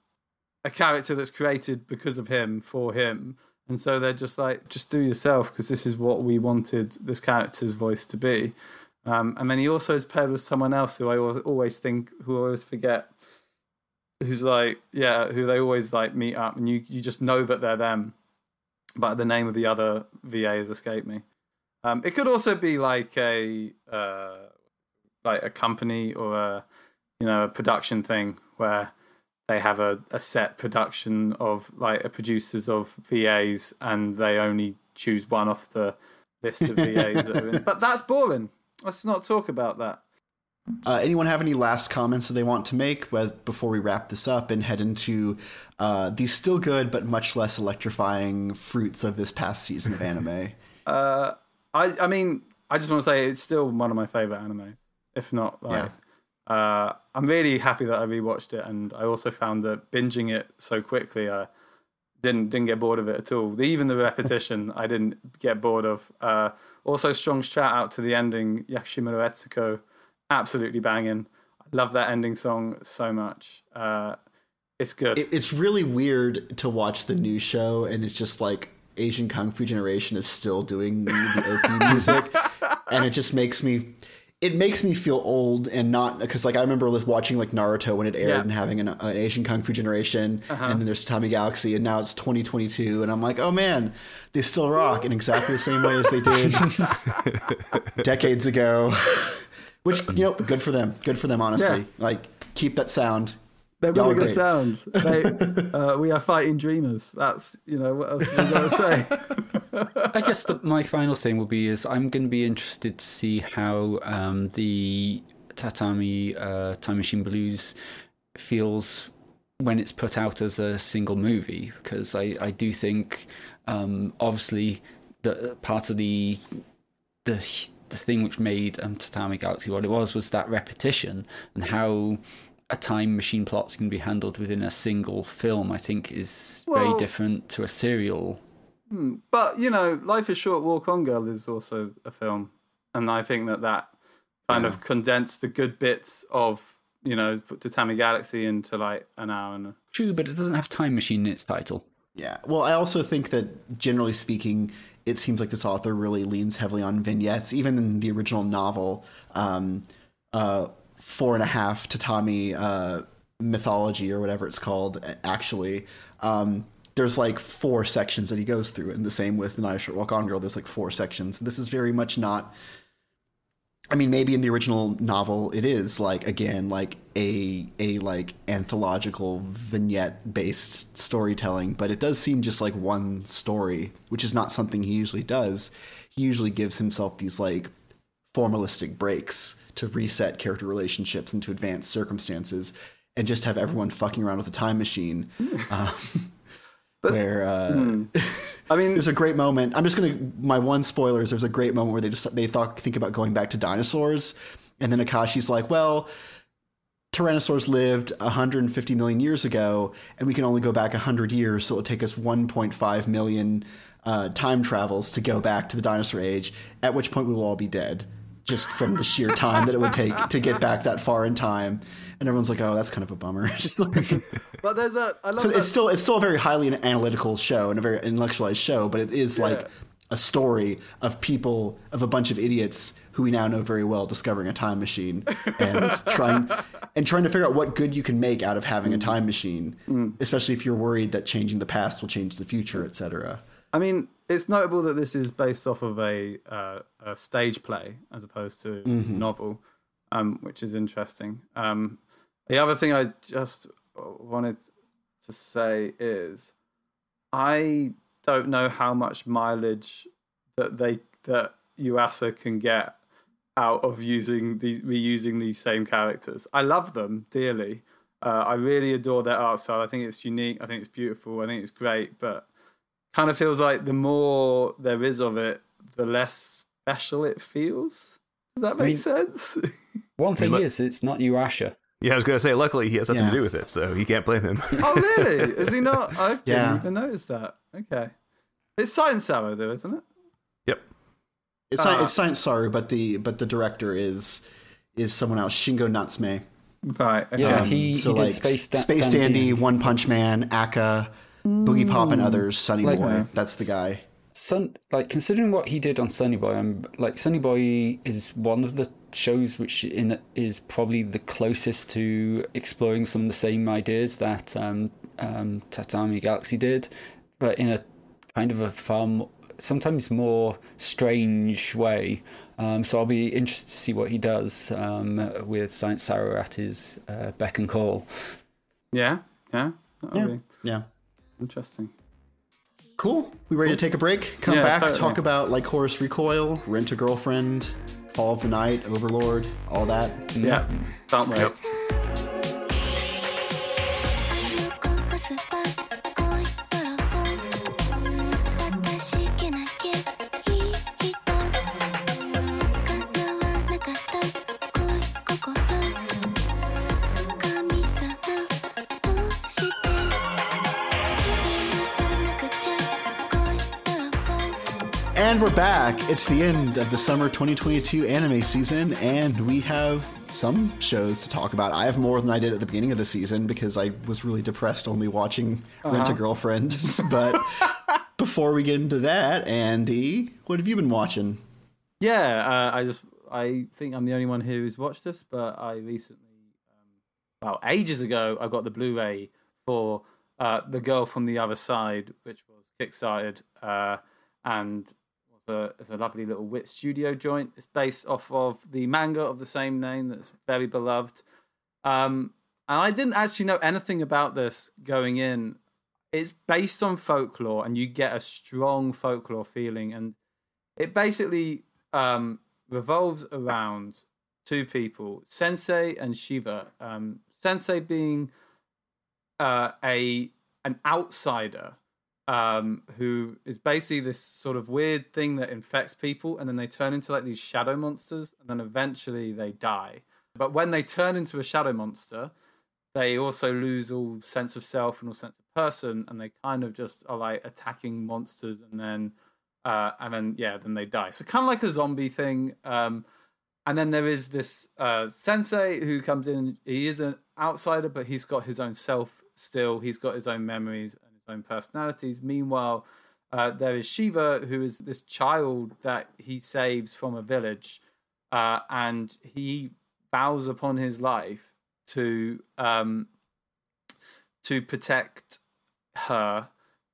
a character that's created because of him for him. And so they're just like, just do yourself because this is what we wanted this character's voice to be. Um, and then he also is paired with someone else who I always think, who I always forget, who's like, yeah, who they always like meet up, and you you just know that they're them, but the name of the other VA has escaped me. Um, it could also be like a uh, like a company or a you know a production thing where they have a, a set production of like a producers of VAs and they only choose one off the list of VAs. that are in. <laughs> But that's boring. Let's not talk about that. uh, anyone have any last comments that they want to make before we wrap this up and head into uh, these still good but much less electrifying fruits of this past season of anime? <laughs> Uh, I I mean, I just want to say it's still one of my favorite animes, if not like. Uh, I'm really happy that I rewatched it, and I also found that binging it so quickly, I didn't didn't get bored of it at all. Even the repetition, I didn't get bored of. Uh, also, strong shout out to the ending, Yakushimaru Etsuko, absolutely banging. I love that ending song so much. Uh, it's good. it, it's really weird to watch the new show and it's just like Asian Kung Fu Generation is still doing the OP <laughs> music, and it just makes me. It makes me feel old and not because like I remember watching like Naruto when it aired Yeah. Uh-huh. and having an, an Asian Kung Fu Generation, and then there's Tatami Galaxy, and now it's 2022, and I'm like, oh man, they still rock in exactly the same way as they did <laughs> decades ago. Which you know, good for them. Good for them, honestly. Yeah. Like keep that sound. They're really good sounds. <laughs> They, uh, we are fighting dreamers. That's you know what else have got to say. <laughs> I guess the, my final thing will be is I'm going to be interested to see how um, the Tatami uh, Time Machine Blues feels when it's put out as a single movie because I, I do think um, obviously the part of the the the thing which made um, Tatami Galaxy what it was was that repetition and how a time machine plot's can be handled within a single film. I think is Well- very different to a serial. But you know, Life is Short, Walk On Girl is also a film, and I think that that kind of condensed the good bits of you know Tatami Galaxy into like an hour and. A... True, but it doesn't have time machine in its title. Yeah. Well, I also think that generally speaking, it seems like this author really leans heavily on vignettes. Even in the original novel, um, uh, four and a half tatami uh, mythology or whatever it's called, actually. Um, there's like four sections that he goes through, and the same with the Night Short Walk On Girl. There's like four sections. This is very much not. I mean, maybe in the original novel, it is like again like a a like anthological vignette based storytelling, but it does seem just like one story, which is not something he usually does. He usually gives himself these like formalistic breaks to reset character relationships and to advance circumstances, and just have everyone fucking around with a time machine. <laughs> um, where uh, <laughs> I mean, there's a great moment. I'm just gonna my one spoiler is there's a great moment where they just they thought think about going back to dinosaurs, and then Akashi's like, well, Tyrannosaurs lived 150 million years ago, and we can only go back 100 years, so it'll take us 1.5 million uh, time travels to go back to the dinosaur age, at which point we will all be dead, just from the sheer time that it would take to get back that far in time. And everyone's like, "Oh, that's kind of a bummer." <laughs> but there's a. I love so that. it's still it's still a very highly analytical show and a very intellectualized show, but it is like a story of people of a bunch of idiots who we now know very well discovering a time machine and <laughs> trying and trying to figure out what good you can make out of having a mm. time machine, mm. especially if you're worried that changing the past will change the future, etc. I mean, it's notable that this is based off of a, uh, a stage play as opposed to Mm-hmm. novel, um, which is interesting. Um, the other thing I just wanted to say is, I don't know how much mileage that they that Yuasa can get out of using these reusing these same characters. I love them dearly. Uh, I really adore their art style. I think it's unique. I think it's beautiful. I think it's great. But kind of feels like the more there is of it, the less special it feels. Does that make mean- sense? <laughs> One thing look- is, it's not Yuasa. Yeah, I was gonna say. Luckily, he has nothing Yeah. to do with it, so you can't blame him. <laughs> oh, really? Is he not? <laughs> I didn't Yeah. even notice that. Okay. It's Science SARU, though, isn't it? yep. It's, Uh, sci- it's Science SARU, but the but the director is is someone else, Shingo Natsume. Right. Okay. Yeah, Um, he, so he did Space, Da- Space Dandy, One Punch Man, ACCA, Boogiepop, and others. Sunny Like- Boy, that's the guy. Sun, like considering what he did on Sunny Boy, I'm like Sunny Boy is one of the shows which in is probably the closest to exploring some of the same ideas that um, um, Tatami Galaxy did, but in a kind of a far more, sometimes more strange way. Um, so I'll be interested to see what he does um, with Science SARU at his uh, beck and call. Yeah. Yeah. Yeah. be Yeah. Interesting. Cool. We ready to take a break? Come Yeah, back, totally. talk about like Lycoris Recoil, Rent a Girlfriend, Call of the Night, Overlord, all that. Yeah. Can't wait. Yep. Back. It's the end of the summer 2022 anime season, and we have some shows to talk about. I have more than I did at the beginning of the season because I was really depressed only watching Rent a Girlfriend. <laughs> but before we get into that, Andy, what have you been watching? Yeah, uh, I just I think I'm the only one here who's watched this, but I recently, um, well, ages ago, I got the Blu-ray for uh, the Girl from the Other Side, which was kickstarted uh, and it's a lovely little Wit Studio joint. It's based off of the manga of the same name that's very beloved. Um, and I didn't actually know anything about this going in. It's based on folklore, and you get a strong folklore feeling, and it basically um, revolves around two people, Sensei and Shiva. Um, Sensei being uh, a an outsider um, who is basically this sort of weird thing that infects people, and then they turn into like these shadow monsters, and then eventually they die. But when they turn into a shadow monster, they also lose all sense of self and all sense of person, and they kind of just are like attacking monsters, and then uh, and then yeah, then they die. So kind of like a zombie thing. Um, and then there is this uh, sensei who comes in. He is an outsider, but he's got his own self still. He's got his own memories own personalities. Meanwhile, uh, there is Shiva, who is this child that he saves from a village, uh, and he vows upon his life to um, to protect her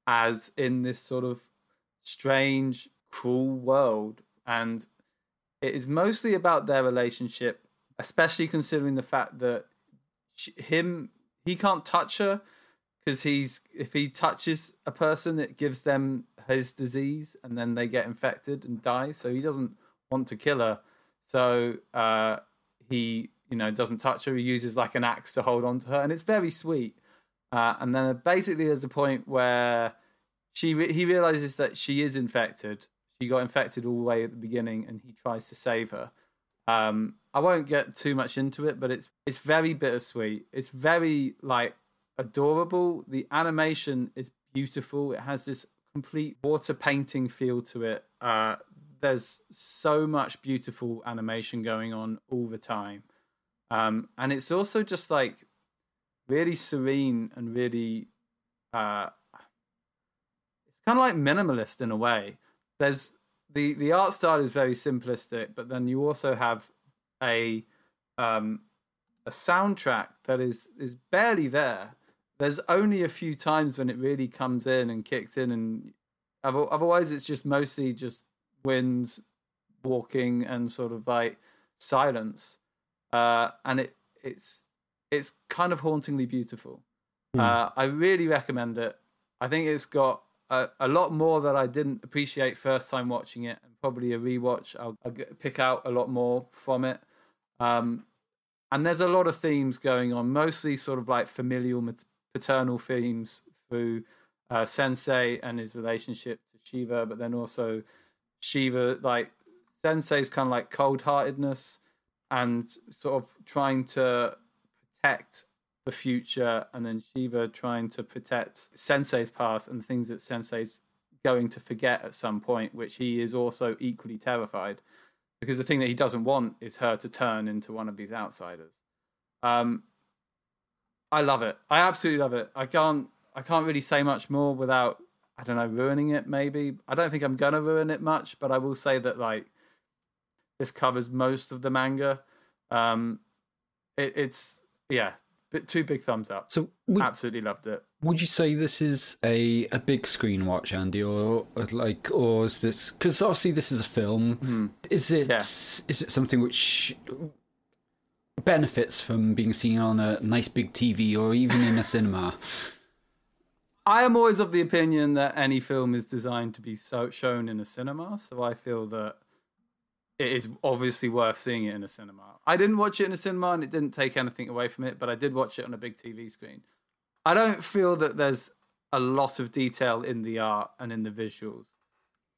as in this sort of strange, cruel world. And it is mostly about their relationship, especially considering the fact that she, him he can't touch her because he's if he touches a person, it gives them his disease, and then they get infected and die. So he doesn't want to kill her. So uh, he you know doesn't touch her. He uses like an axe to hold on to her, and it's very sweet. Uh, and then basically, there's a point where she re- he realizes that she is infected. She got infected all the way at the beginning, and he tries to save her. Um, I won't get too much into it, but it's it's very bittersweet. It's very like adorable. The animation is beautiful. It has this complete water painting feel to it. Uh, there's so much beautiful animation going on all the time, um, and it's also just like really serene and really. Uh, it's kind of like minimalist in a way. There's the the art style is very simplistic, but then you also have a um, a soundtrack that is is barely there. There's only a few times when it really comes in and kicks in, and otherwise it's just mostly just winds, walking, and sort of like silence. Uh, and it it's it's kind of hauntingly beautiful. Uh, I really recommend it. I think it's got a, a lot more that I didn't appreciate first time watching it, and probably a rewatch. I'll, I'll pick out a lot more from it. Um, and there's a lot of themes going on, mostly sort of like familial, mat- paternal themes through uh, Sensei and his relationship to Shiva, but then also Shiva, like Sensei's kind of like cold heartedness and sort of trying to protect the future, and then Shiva trying to protect Sensei's past and things that Sensei's going to forget at some point, which he is also equally terrified because the thing that he doesn't want is her to turn into one of these outsiders. Um, I love it. I absolutely love it. I can't. I can't really say much more without I don't know ruining it. Maybe I don't think I'm gonna ruin it much, but I will say that like this covers most of the manga. Um, it, it's yeah, bit two big thumbs up. So would, Absolutely loved it. would you say this is a, a big screen watch, Andy, or, or like, or is this because obviously this is a film? Is it Yeah. is it something which benefits from being seen on a nice big TV or even in a cinema? I am always of the opinion that any film is designed to be so shown in a cinema, so I feel that it is obviously worth seeing it in a cinema. I didn't watch it in a cinema and it didn't take anything away from it, but I did watch it on a big TV screen. I don't feel that there's a lot of detail in the art and in the visuals,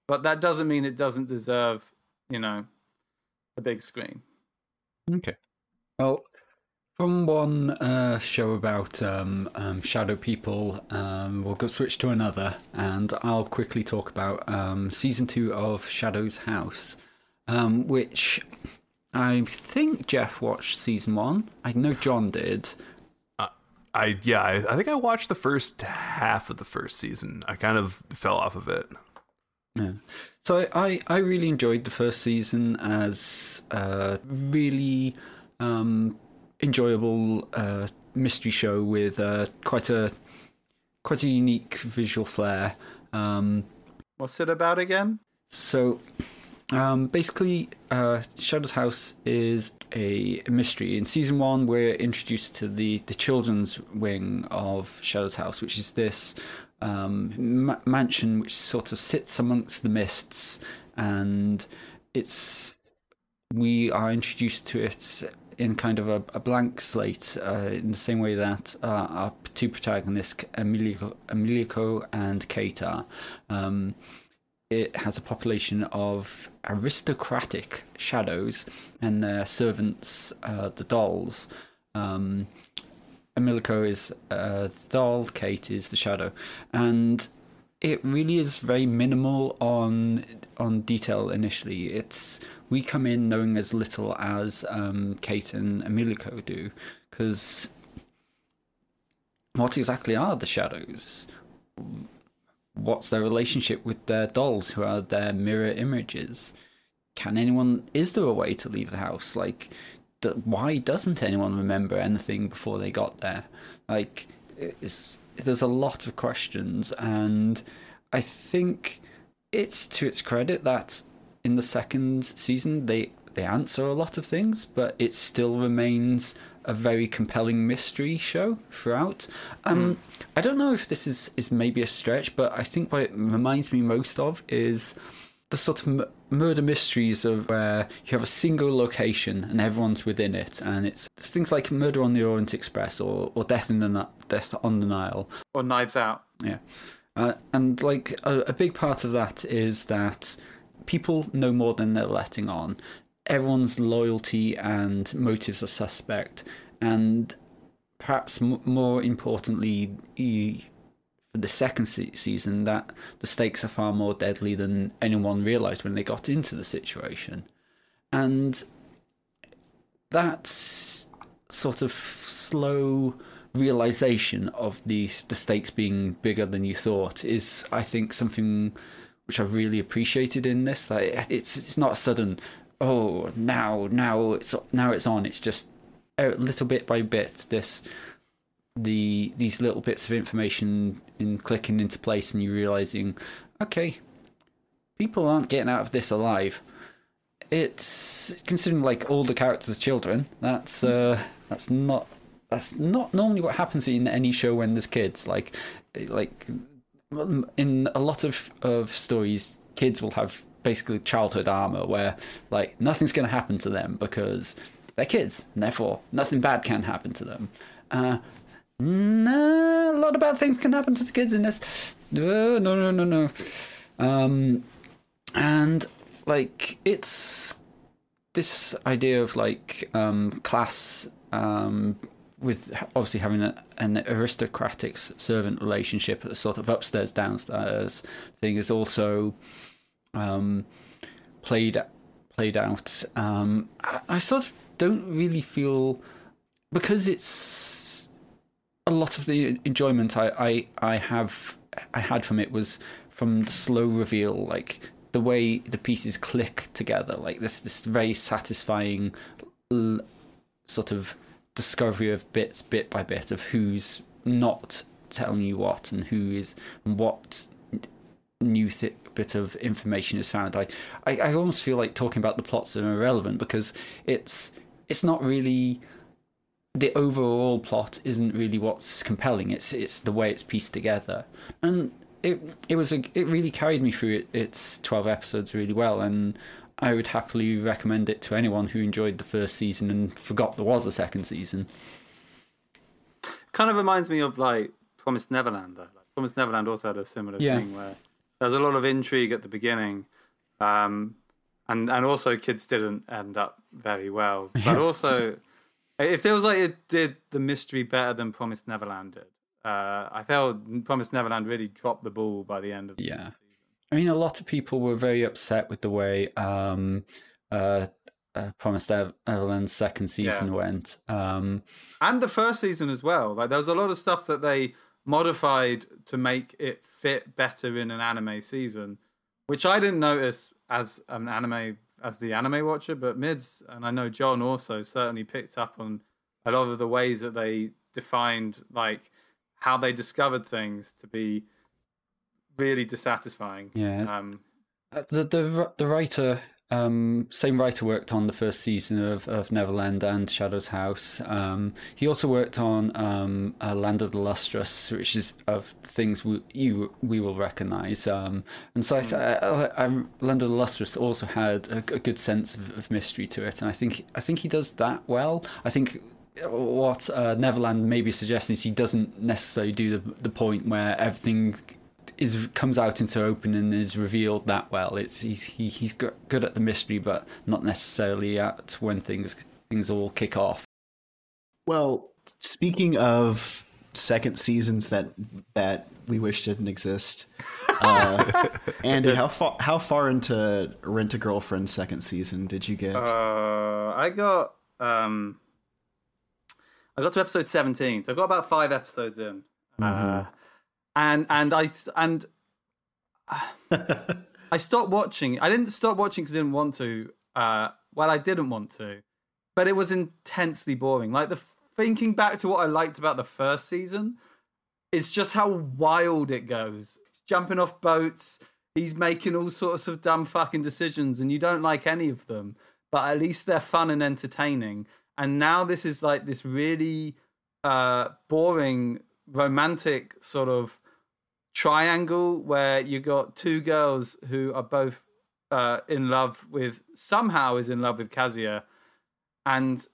but that doesn't mean it doesn't deserve, you know, a big screen. Okay. Well, from one uh, show about um, um, shadow people, um, we'll go switch to another, and I'll quickly talk about um, season two of Shadow's House, um, which I think Jeff watched season one. I know John did. I yeah, I, I think I watched the first half of the first season. I kind of fell off of it. Yeah. So I, I really enjoyed the first season as a really um, enjoyable uh, mystery show with uh, quite a quite a unique visual flair. Um, What's it about again? so um, basically, uh, Shadow's House is a mystery. In season one, we're introduced to the, the children's wing of Shadow's House, which is this um, ma- mansion which sort of sits amongst the mists, and it's we are introduced to it in kind of a, a blank slate, uh, in the same way that uh, our two protagonists, Emilico, Emilico and Kate, are. Um, it has a population of aristocratic shadows and their servants, uh, the dolls. Um, Emilico is uh, the doll, Kate is the shadow, and it really is very minimal on on detail initially. It's we come in knowing as little as um, Kate and Emilico do, because what exactly are the shadows? what's their relationship with their dolls? Who are their mirror images? Can anyone is there a way to leave the house? Like why doesn't anyone remember anything before they got there? Like there's a lot of questions and i think it's to its credit that in the second season they they answer a lot of things but it still remains a very compelling mystery show throughout. Um, I don't know if this is, is maybe a stretch, but I think what it reminds me most of is the sort of m- murder mysteries of where you have a single location and everyone's within it, and it's things like Murder on the Orient Express or, or Death in the Ni- Death on the Nile. Or Knives Out? Yeah. Uh, and like a, a big part of that is that people know more than they're letting on. everyone's loyalty and motives are suspect, and perhaps m- more importantly, for the second se- season, that the stakes are far more deadly than anyone realized when they got into the situation, and that's sort of slow realization of the the stakes being bigger than you thought is I think something which I've really appreciated in this it, it's it's not a sudden oh now now it's now it's on. It's just a little bit by bit this the these little bits of information in clicking into place and you realizing okay people aren't getting out of this alive. It's considering like all the characters children that's uh that's not that's not normally what happens in any show when there's kids. Like like in a lot of of stories kids will have basically childhood armor where like nothing's going to happen to them because they're kids and therefore nothing bad can happen to them uh no, a lot of bad things can happen to the kids in this. No, no, no, no, no. Um, and like it's this idea of like um, class um, with obviously having a, an aristocratic servant relationship, a sort of upstairs downstairs thing, is also um, played played out. Um, I, I sort of don't really feel because it's a lot of the enjoyment I, I, I have I had from it was from the slow reveal, like the way the pieces click together, like this this very satisfying l- sort of discovery of bits bit by bit of who's not telling you what and who is what new th- bit of information is found. I, I I almost feel like talking about the plots are irrelevant because it's it's not really the overall plot isn't really what's compelling. It's it's the way it's pieced together, and it it was a, it really carried me through it, its twelve episodes really well, and I would happily recommend it to anyone who enjoyed the first season and forgot there was a second season. Kind of reminds me of like Promised Neverland. Though. Like, Promised Neverland also had a similar Yeah. thing where there was a lot of intrigue at the beginning, um, and and also kids didn't end up very well. <laughs> But also, it feels like it did the mystery better than Promised Neverland did. Uh, I felt Promised Neverland really dropped the ball by the end of the Yeah. I mean, a lot of people were very upset with the way um, uh, uh, Promised Ev- Neverland's second season Yeah. went. Um, and the first season as well. Like there was a lot of stuff that they modified to make it fit better in an anime season, which I didn't notice as an anime as the anime watcher, but Mids and I know John also certainly picked up on a lot of the ways that they defined like how they discovered things to be really dissatisfying. Yeah. Um, Uh, the the the writer um same writer worked on the first season of, of Neverland and Shadow's House. Um he also worked on um uh, Land of the Lustrous, which is of things we you we will recognize. Um and so I, th- I, I, Land of the Lustrous also had a, a good sense of, of mystery to it, and I think I think he does that well. I think what uh, Neverland maybe suggests is he doesn't necessarily do the the point where everything is comes out into open and is revealed that well. It's he's he, he's good at the mystery, but not necessarily at when things things all kick off. Well, speaking of second seasons that that we wish didn't exist, uh, <laughs> Andy, how far how far into Rent a Girlfriend second season did you get? Uh, I got um, I got to episode seventeen, so I got about five episodes in, uh, and and I and <laughs> I stopped watching. I didn't stop watching because I didn't want to. Uh, well, I didn't want to, but it was intensely boring. Like the thinking back to what I liked about the first season, it's just how wild it goes. He's jumping off boats. He's making all sorts of dumb fucking decisions, and you don't like any of them. But at least they're fun and entertaining. And now this is like this really uh, boring romantic sort of triangle where you got two girls who are both uh, in love with somehow is in love with Kazuya, and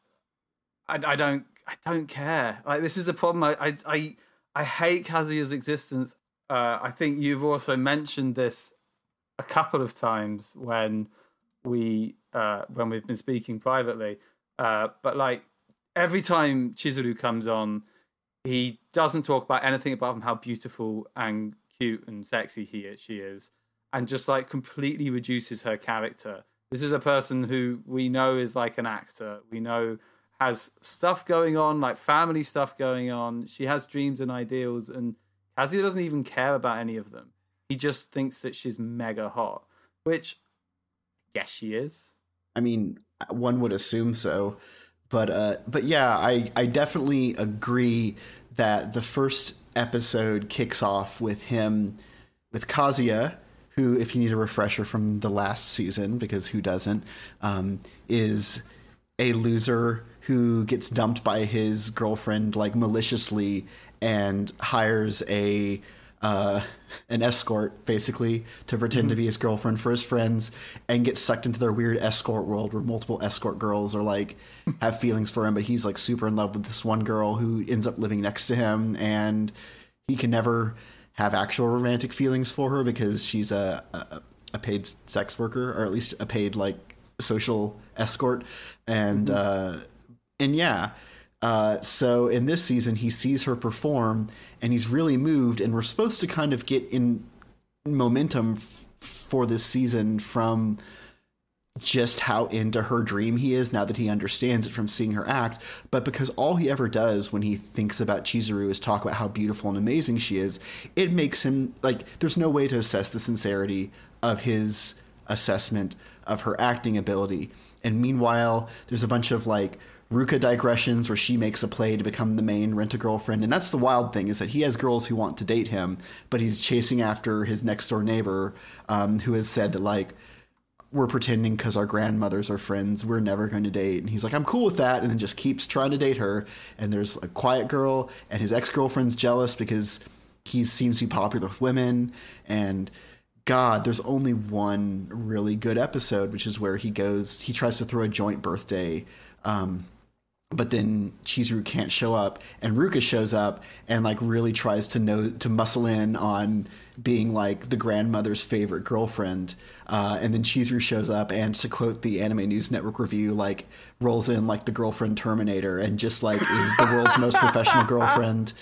I, I don't I don't care. Like this is the problem. I I I, I hate Kazuya's existence. Uh, I think you've also mentioned this a couple of times when we uh, when we've been speaking privately. Uh, but like every time Chizuru comes on, he doesn't talk about anything apart from how beautiful and cute and sexy he is, she is, and just like completely reduces her character. This is a person who we know is like an actor. We know has stuff going on, like family stuff going on. She has dreams and ideals, and Kazuya doesn't even care about any of them. He just thinks that she's mega hot, which, yes, she is. I mean, one would assume so, but uh, but yeah, I I definitely agree that the first episode kicks off with him with Kazuya, who, if you need a refresher from the last season, because who doesn't, um, is a loser who gets dumped by his girlfriend like maliciously and hires a uh, an escort basically to pretend to be his girlfriend for his friends and get sucked into their weird escort world where multiple escort girls are like <laughs> have feelings for him but he's like super in love with this one girl who ends up living next to him and he can never have actual romantic feelings for her because she's a, a, a paid sex worker or at least a paid like social escort and uh and yeah uh, so in this season, he sees her perform, and he's really moved. And we're supposed to kind of get in momentum f- for this season from just how into her dream he is now that he understands it from seeing her act. But because all he ever does when he thinks about Chizuru is talk about how beautiful and amazing she is, it makes him like there's no way to assess the sincerity of his assessment of her acting ability. And meanwhile, there's a bunch of like Ruka digressions where she makes a play to become the main rent a girlfriend. And that's the wild thing is that he has girls who want to date him, but he's chasing after his next door neighbor um, who has said that like we're pretending because our grandmothers are friends. We're never going to date. And he's like, I'm cool with that. And then just keeps trying to date her. And there's a quiet girl, and his ex girlfriend's jealous because he seems to be popular with women. And God, there's only one really good episode, which is where he goes, he tries to throw a joint birthday. Um, but then Chizuru can't show up, and Ruka shows up and like really tries to know to muscle in on being like the grandmother's favorite girlfriend. Uh, and then Chizuru shows up, and to quote the Anime News Network review, like rolls in like the girlfriend Terminator, and just like is the world's most professional <laughs> girlfriend.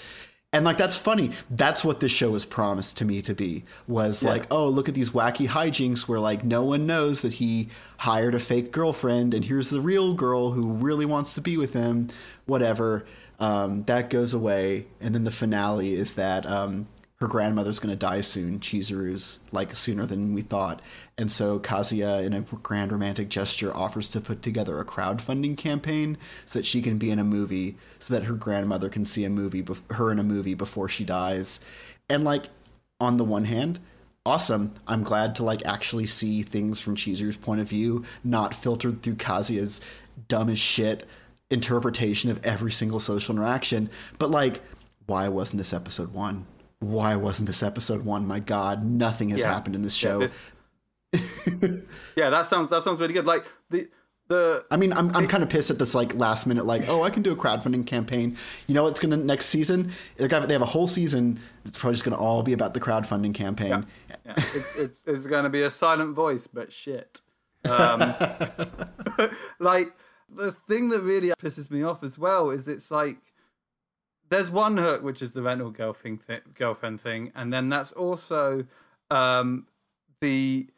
And like that's funny. That's what this show was promised to me to be. Was like, oh, look at these wacky hijinks where like no one knows that he hired a fake girlfriend, and here's the real girl who really wants to be with him. Whatever. Um, that goes away, and then the finale is that um, her grandmother's going to die soon. Chizuru's like sooner than we thought, and so Kazuya, in a grand romantic gesture, offers to put together a crowdfunding campaign so that she can be in a movie, so that her grandmother can see a movie, bef- her in a movie before she dies. And like, on the one hand, awesome. I'm glad to like actually see things from Chizuru's point of view, not filtered through Kazuya's dumb as shit interpretation of every single social interaction. But like, why wasn't this episode one? Why wasn't this episode one? My God, nothing has Yeah. happened in this Yeah, show. this- <laughs> yeah, that sounds that sounds really good. Like the the I mean, I'm, I'm kind of pissed at this like last minute, like, oh, I can do a crowdfunding campaign. You know what's gonna next season? Like, they have a whole season. It's probably just gonna all be about the crowdfunding campaign. yeah, it's, it's, it's going to be a silent voice, but shit. Um, <laughs> like the thing that really pisses me off as well is it's like there's one hook which is the rental girlfriend thing, girlfriend thing, and then that's also um, the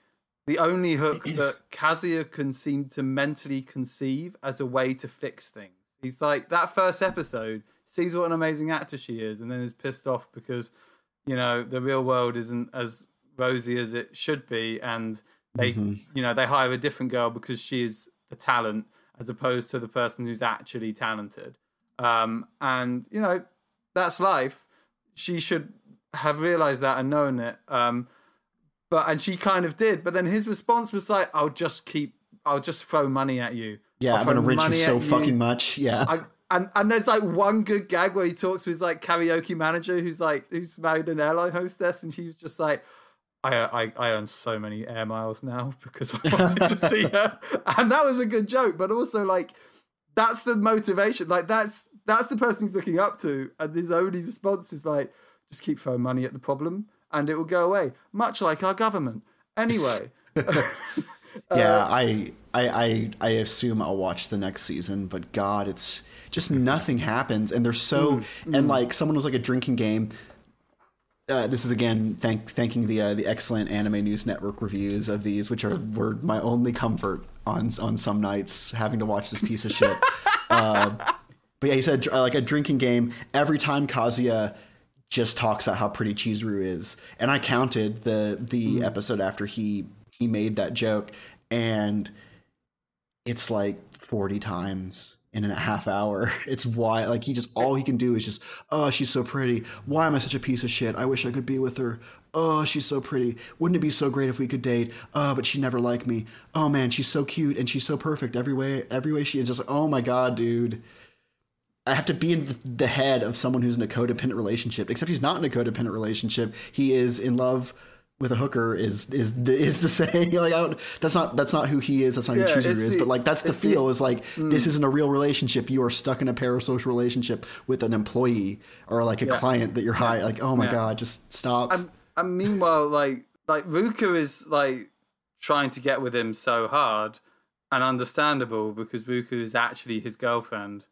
the only hook <clears throat> that Kazuya can seem to mentally conceive as a way to fix things. He's like that first episode sees what an amazing actor she is, and then is pissed off because you know the real world isn't as rosy as it should be, and they you know they hire a different girl because she is the talent as opposed to the person who's actually talented. Um, and you know that's life. She should have realized that and known it. Um, but and she kind of did. But then his response was like, "I'll just keep. I'll just throw money at you. Yeah, I'm gonna rent you so fucking much. Yeah. I, and and there's like one good gag where he talks to his like karaoke manager who's like who's married an airline hostess, and she was just like. I, I I earn so many air miles now <laughs> because I wanted to see <laughs> her, and that was a good joke. But also, like, that's the motivation. Like, that's that's the person he's looking up to, and his only response is like, just keep throwing money at the problem, and it will go away. Much like our government. Anyway, <laughs> <laughs> yeah, I I, I I assume I'll watch the next season, but God, it's just nothing happens, and they're so and like someone was like a drinking game. Uh, this is again thank, thanking the uh, the excellent Anime News Network reviews of these, which are were my only comfort on on some nights having to watch this piece of shit. <laughs> uh, but yeah, he said uh, like a drinking game. Every time Kazuya just talks about how pretty Chizuru is, and I counted the the episode after he he made that joke, and it's like forty times in a half hour. <laughs> It's why like he just all he can do is just oh she's so pretty. Why am I such a piece of shit? I wish I could be with her. Oh, she's so pretty. Wouldn't it be so great if we could date? Oh, but she never liked me. Oh man, she's so cute and she's so perfect every way. Every way she is just like, oh my god, dude. I have to be in the head of someone who's in a codependent relationship. Except he's not in a codependent relationship. He is in love with a hooker. Is is the, is the <laughs> saying like I don't, that's not that's not who he is. That's not Yeah, who Chizuru is. the- but like that's the it's the- Mm. feel is like this isn't a real relationship. You are stuck in a parasocial relationship with an employee or like a client that you're hiring. Like oh my Yeah. god, just stop. and, and meanwhile, like like Ruka is like trying to get with him so hard, and understandable because Ruka is actually his girlfriend,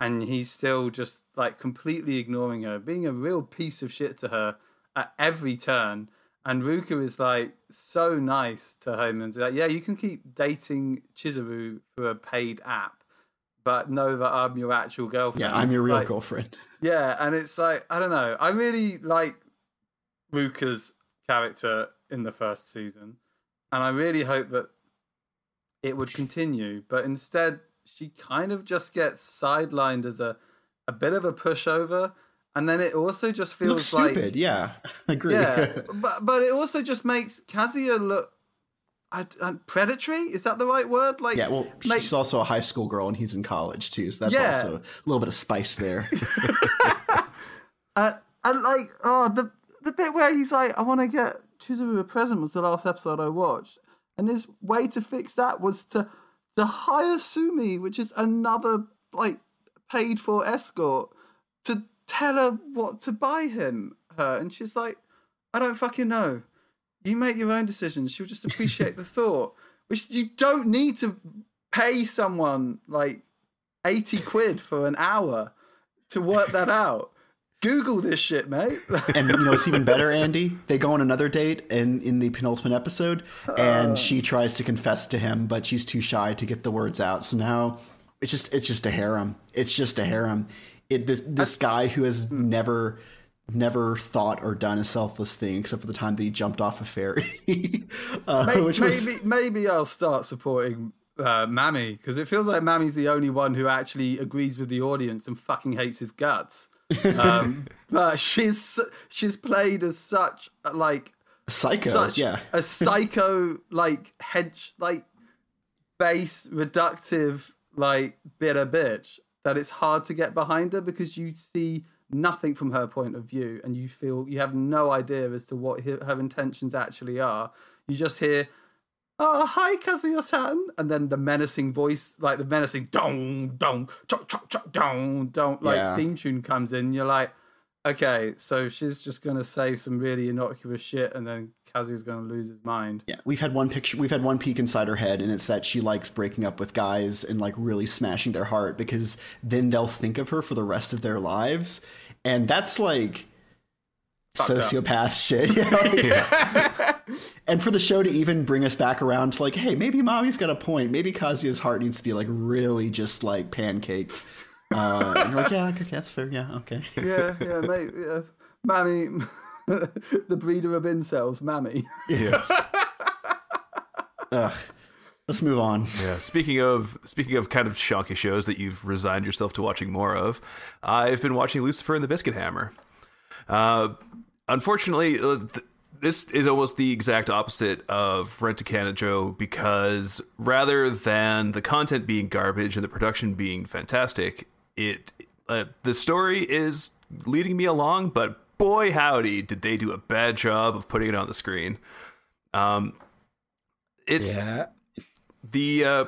and he's still just like completely ignoring her, being a real piece of shit to her at every turn. And Ruka is like so nice to him and like, yeah, you can keep dating Chizuru for a paid app, but know that I'm your actual girlfriend. yeah, I'm your real Like, girlfriend. yeah, and it's like I don't know. I really like Ruka's character in the first season, and I really hope that it would continue. But instead, she kind of just gets sidelined as a a bit of a pushover, and then it also just Looks feels like stupid. yeah, I <laughs> agree. yeah, <laughs> but but it also just makes Kazuya look. I, I, predatory is that the right word? Like, Yeah, well, makes- she's also a high school girl and he's in college too, so that's Yeah. also a little bit of spice there. <laughs> Uh, and like, oh, the the bit where he's like, I want to get Chizuru a present was the last episode I watched, and his way to fix that was to to hire Sumi, which is another like paid for escort, to tell her what to buy him her, and she's like, I don't fucking know. You make your own decisions. She'll just appreciate the <laughs> thought, which you don't need to pay someone like eighty quid for an hour to work that out. Google this shit, mate. <laughs> and you know it's even better, Andy. They go on another date, and in the penultimate episode, and she tries to confess to him, but she's too shy to get the words out. So now it's just it's just a harem. It's just a harem. It this this guy who has never never thought or done a selfless thing except for the time that he jumped off a ferry. <laughs> uh, May- which was- maybe maybe I'll start supporting uh, Mami because it feels like Mami's the only one who actually agrees with the audience and fucking hates his guts. <laughs> Um, but she's she's played as such like a, psycho. such yeah. a psycho like hedge like base reductive like bitter bitch that it's hard to get behind her because you see nothing from her point of view and you feel you have no idea as to what her, her intentions actually are you just hear oh hi kazuya-san and then the menacing voice like the menacing dong dong chok chok chok dong dong like Yeah. theme tune comes in. You're like okay so she's just gonna say some really innocuous shit and then kazuya's gonna lose his mind. Yeah, we've had one picture, we've had one peek inside her head, and it's that she likes breaking up with guys and like really smashing their heart because then they'll think of her for the rest of their lives, and that's like Fucked up. sociopath shit. <laughs> You know? like- <laughs> and for the show to even bring us back around to like, hey, maybe mommy's got a point. Maybe Kazuya's heart needs to be like really just like pancakes. Uh, and you're like, yeah, okay, that's fair. Yeah, okay. <laughs> yeah yeah mate yeah Mami the breeder of incels Mami Yes. Ugh. Let's move on. Yeah. Speaking of speaking of kind of shonky shows that you've resigned yourself to watching more of, I've been watching Lucifer and the Biscuit Hammer. Uh, unfortunately, uh, this is almost the exact opposite of Rent a Kanojo because rather than the content being garbage and the production being fantastic, it uh, the story is leading me along, but boy howdy, did they do a bad job of putting it on the screen. Um, it's Yeah. the uh,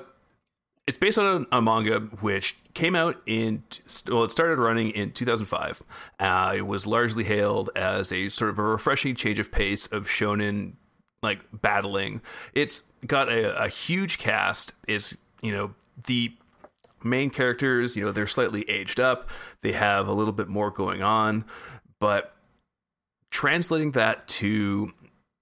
it's based on a, a manga which came out in well it started running in 2005 uh, it was largely hailed as a sort of a refreshing change of pace of shonen like battling. It's got a, a huge cast. Is you know the main characters. You know they're slightly aged up. They have a little bit more going on, but translating that to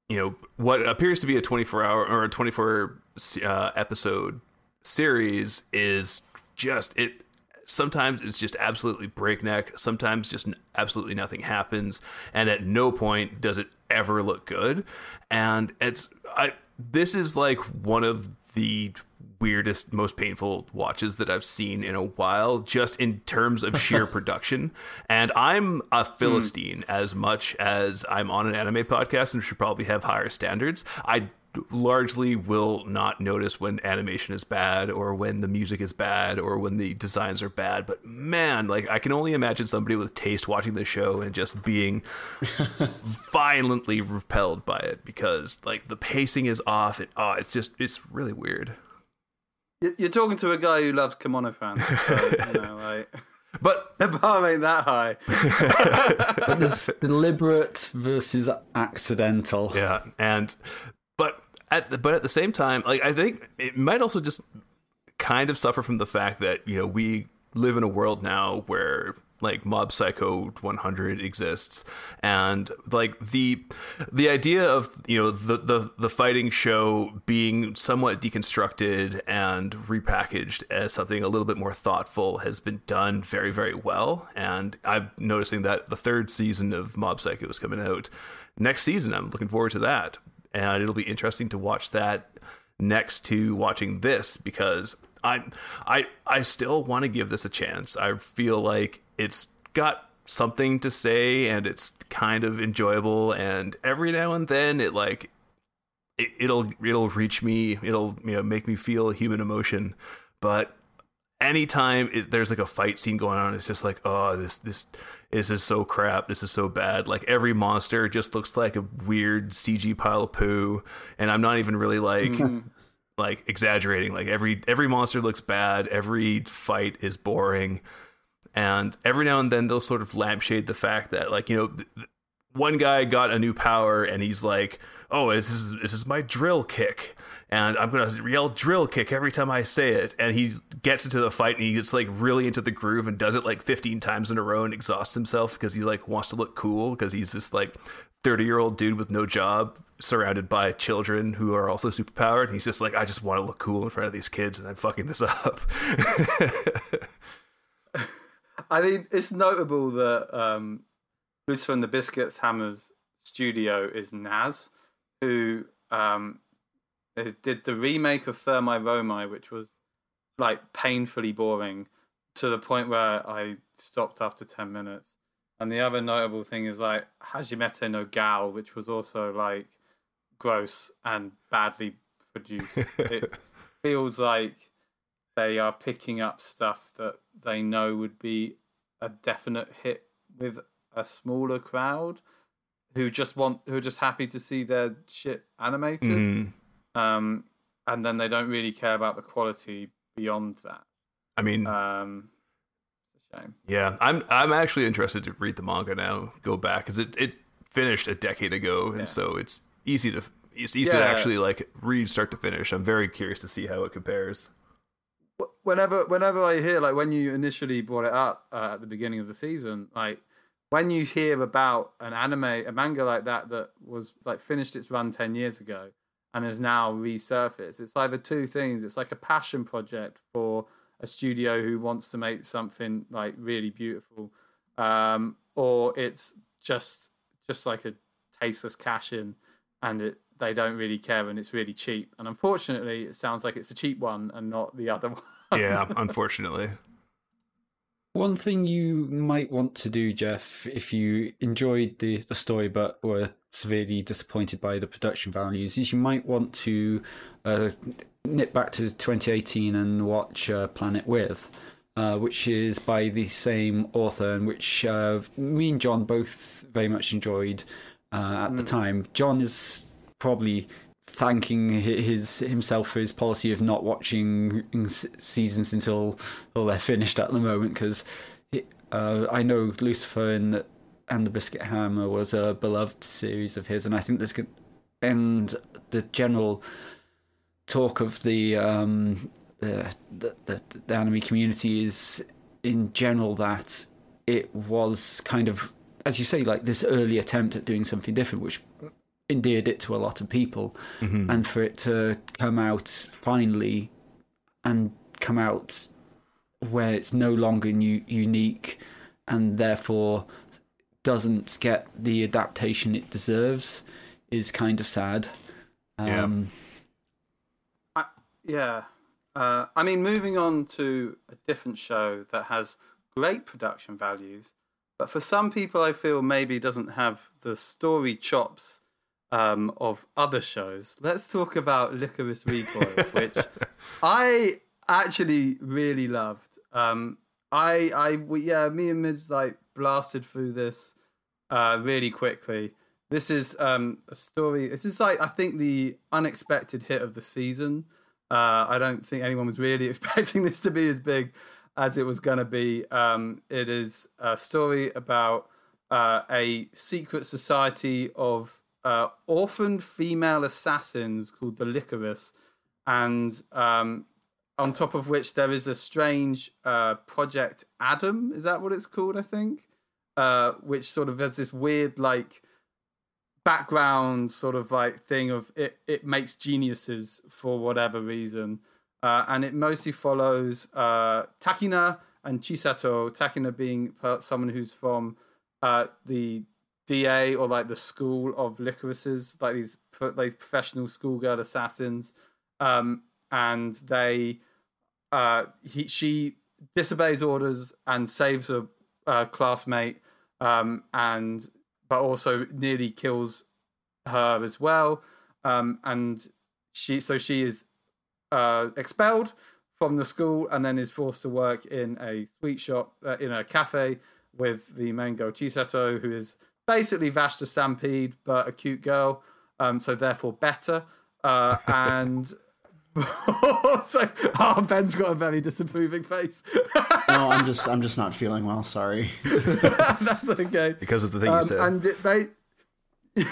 you know what appears to be a 24 hour or a 24 uh, episode series is just it sometimes it's just absolutely breakneck. Sometimes just absolutely nothing happens. And at no point does it ever look good. And it's i this is like one of the weirdest most painful watches that i've seen in a while just in terms of sheer <laughs> production. And i'm a philistine hmm. as much as i'm on an anime podcast and should probably have higher standards. I largely will not notice when animation is bad or when the music is bad or when the designs are bad but man like i can only imagine somebody with taste watching the show and just being <laughs> violently repelled by it because like the pacing is off and oh it's just it's really weird You- You're talking to a guy who loves kimono fans. So, you know, <laughs> like, but <laughs> the bar ain't that high. But there's deliberate versus accidental. Yeah, and but at the, but at the same time, like I think it might also just kind of suffer from the fact that you know we live in a world now where like Mob Psycho 100 exists, and like the the idea of you know the the the fighting show being somewhat deconstructed and repackaged as something a little bit more thoughtful has been done very very well, and I'm noticing that the third season of Mob Psycho is coming out next season. I'm looking forward to that, and it'll be interesting to watch that next to watching this because I I I still want to give this a chance. I feel like it's got something to say and it's kind of enjoyable and every now and then it like it, it'll it'll reach me it'll you know make me feel human emotion but anytime it, there's like a fight scene going on it's just like oh this this this is so crap this is so bad. Like every monster just looks like a weird cg pile of poo. And i'm not even really like mm-hmm. like exaggerating. Like every every monster looks bad. Every fight is boring. And every now and then they'll sort of lampshade the fact that like you know th- one guy got a new power and he's like oh this is this is my drill kick and i'm gonna yell drill kick every time i say it and he gets into the fight and he gets like really into the groove and does it like 15 times in a row and exhausts himself because he like wants to look cool because he's this like 30 year old dude with no job surrounded by children who are also superpowered and he's just like i just want to look cool in front of these kids and i'm fucking this up. <laughs> I mean, it's notable that um, Lucifer and the Biscuits Hammers studio is Naz, who um, did the remake of Thermae Romae, which was like painfully boring to the point where I stopped after 10 minutes. And the other notable thing is like Hajimete no Gal, which was also like gross and badly produced. <laughs> it feels like they are picking up stuff that they know would be a definite hit with a smaller crowd who just want who are just happy to see their shit animated Mhm. Um and then they don't really care about the quality beyond that i mean um it's a shame Yeah, I'm I'm actually interested to read the manga now. Go back because it it finished a decade ago, and Yeah. so it's easy to it's easy to actually like read start to finish. I'm very curious to see how it compares. Whenever whenever I hear like when you initially brought it up uh, at the beginning of the season, like when you hear about an anime, a manga like that that was like finished its run ten years ago and is now resurfaced, it's either two things. It's like a passion project for a studio who wants to make something like really beautiful, um, or it's just just like a tasteless cash in, and it they don't really care and it's really cheap. And unfortunately, it sounds like it's a cheap one and not the other <laughs> one. Yeah, unfortunately. One thing you might want to do, Jeff, if you enjoyed the, the story but were severely disappointed by the production values, is you might want to uh, nip back to 2018 and watch uh, Planet With, uh, which is by the same author and which uh, me and John both very much enjoyed uh, at the time. John is probably thanking his himself for his policy of not watching seasons until until they're finished at the moment because uh, I know Lucifer and and the Biscuit Hammer was a beloved series of his, and I think there's go- and the general talk of the um, the, the the the anime community is in general that it was kind of as you say like this early attempt at doing something different, which endeared it to a lot of people, and for it to come out finally and come out where it's no longer new, unique and therefore doesn't get the adaptation it deserves is kind of sad. Yeah. Um, Yeah. Uh, I mean, moving on to a different show that has great production values, but for some people, I feel maybe doesn't have the story chops um, of other shows. Let's talk about Lycoris Recoil, <laughs> which I actually really loved. Um, I, I, we- yeah, me and Mids like blasted through this uh, really quickly. This is um, a story. This is like I think the unexpected hit of the season. Uh, I don't think anyone was really <laughs> expecting this to be as big as it was going to be. Um, it is a story about uh, a secret society of uh, orphaned female assassins called the Lycoris, and um, on top of which there is a strange uh, Project Adam. Is that what it's called? I think, uh, which sort of has this weird like background sort of like thing of it it makes geniuses for whatever reason. Uh, and it mostly follows uh, Takina and Chisato. Takina being someone who's from uh, the DA or like the school of lycorises like these these professional schoolgirl assassins. Um, and they uh, he, she disobeys orders and saves a uh, classmate um, and but also nearly kills her as well. Um, and she, so she is uh, expelled from the school and then is forced to work in a sweet shop, uh, in a cafe with the main girl Chisato, who is basically Vash the Stampede, but a cute girl. Um, so therefore better. Uh, <laughs> and <laughs> so, oh, Ben's got a very disapproving face. No, I'm just I'm just not feeling well. Sorry. <laughs> That's okay. because of the thing you Um, said. and it they <laughs>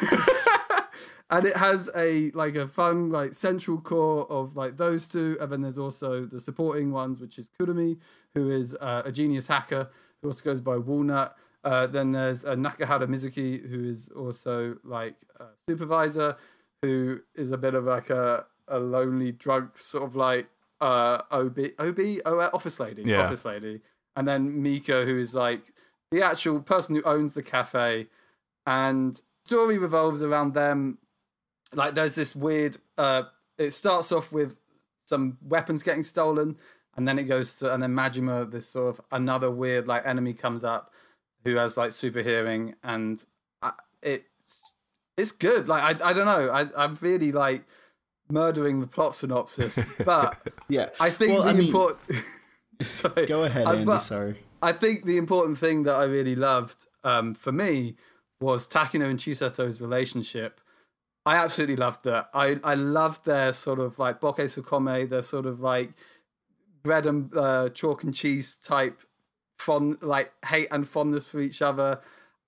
and it has a like a fun like central core of like those two and then there's also the supporting ones which is kurumi who is uh, a genius hacker who also goes by walnut uh, then there's uh, nakahara mizuki who is also like a supervisor who is a bit of like a, a lonely drunk sort of like uh ob ob oh, office lady Yeah. office lady. And then mika who is like the actual person who owns the cafe. And story revolves around them. Like there's this weird uh it starts off with some weapons getting stolen. And then it goes to and then majima this sort of another weird like enemy comes up who has like super hearing. And I, it's it's good. Like i i don't know. I i'm really like murdering the plot synopsis <laughs> but Yeah. i think Well, the I mean- important <laughs> Sorry. Go ahead, Andy. but- sorry. I think the important thing that I really loved um, for me was Takina and Chisato's relationship. I absolutely loved that. I, I loved their sort of like boke tsukkomi, their sort of like bread and uh, chalk and cheese type fond like hate and fondness for each other.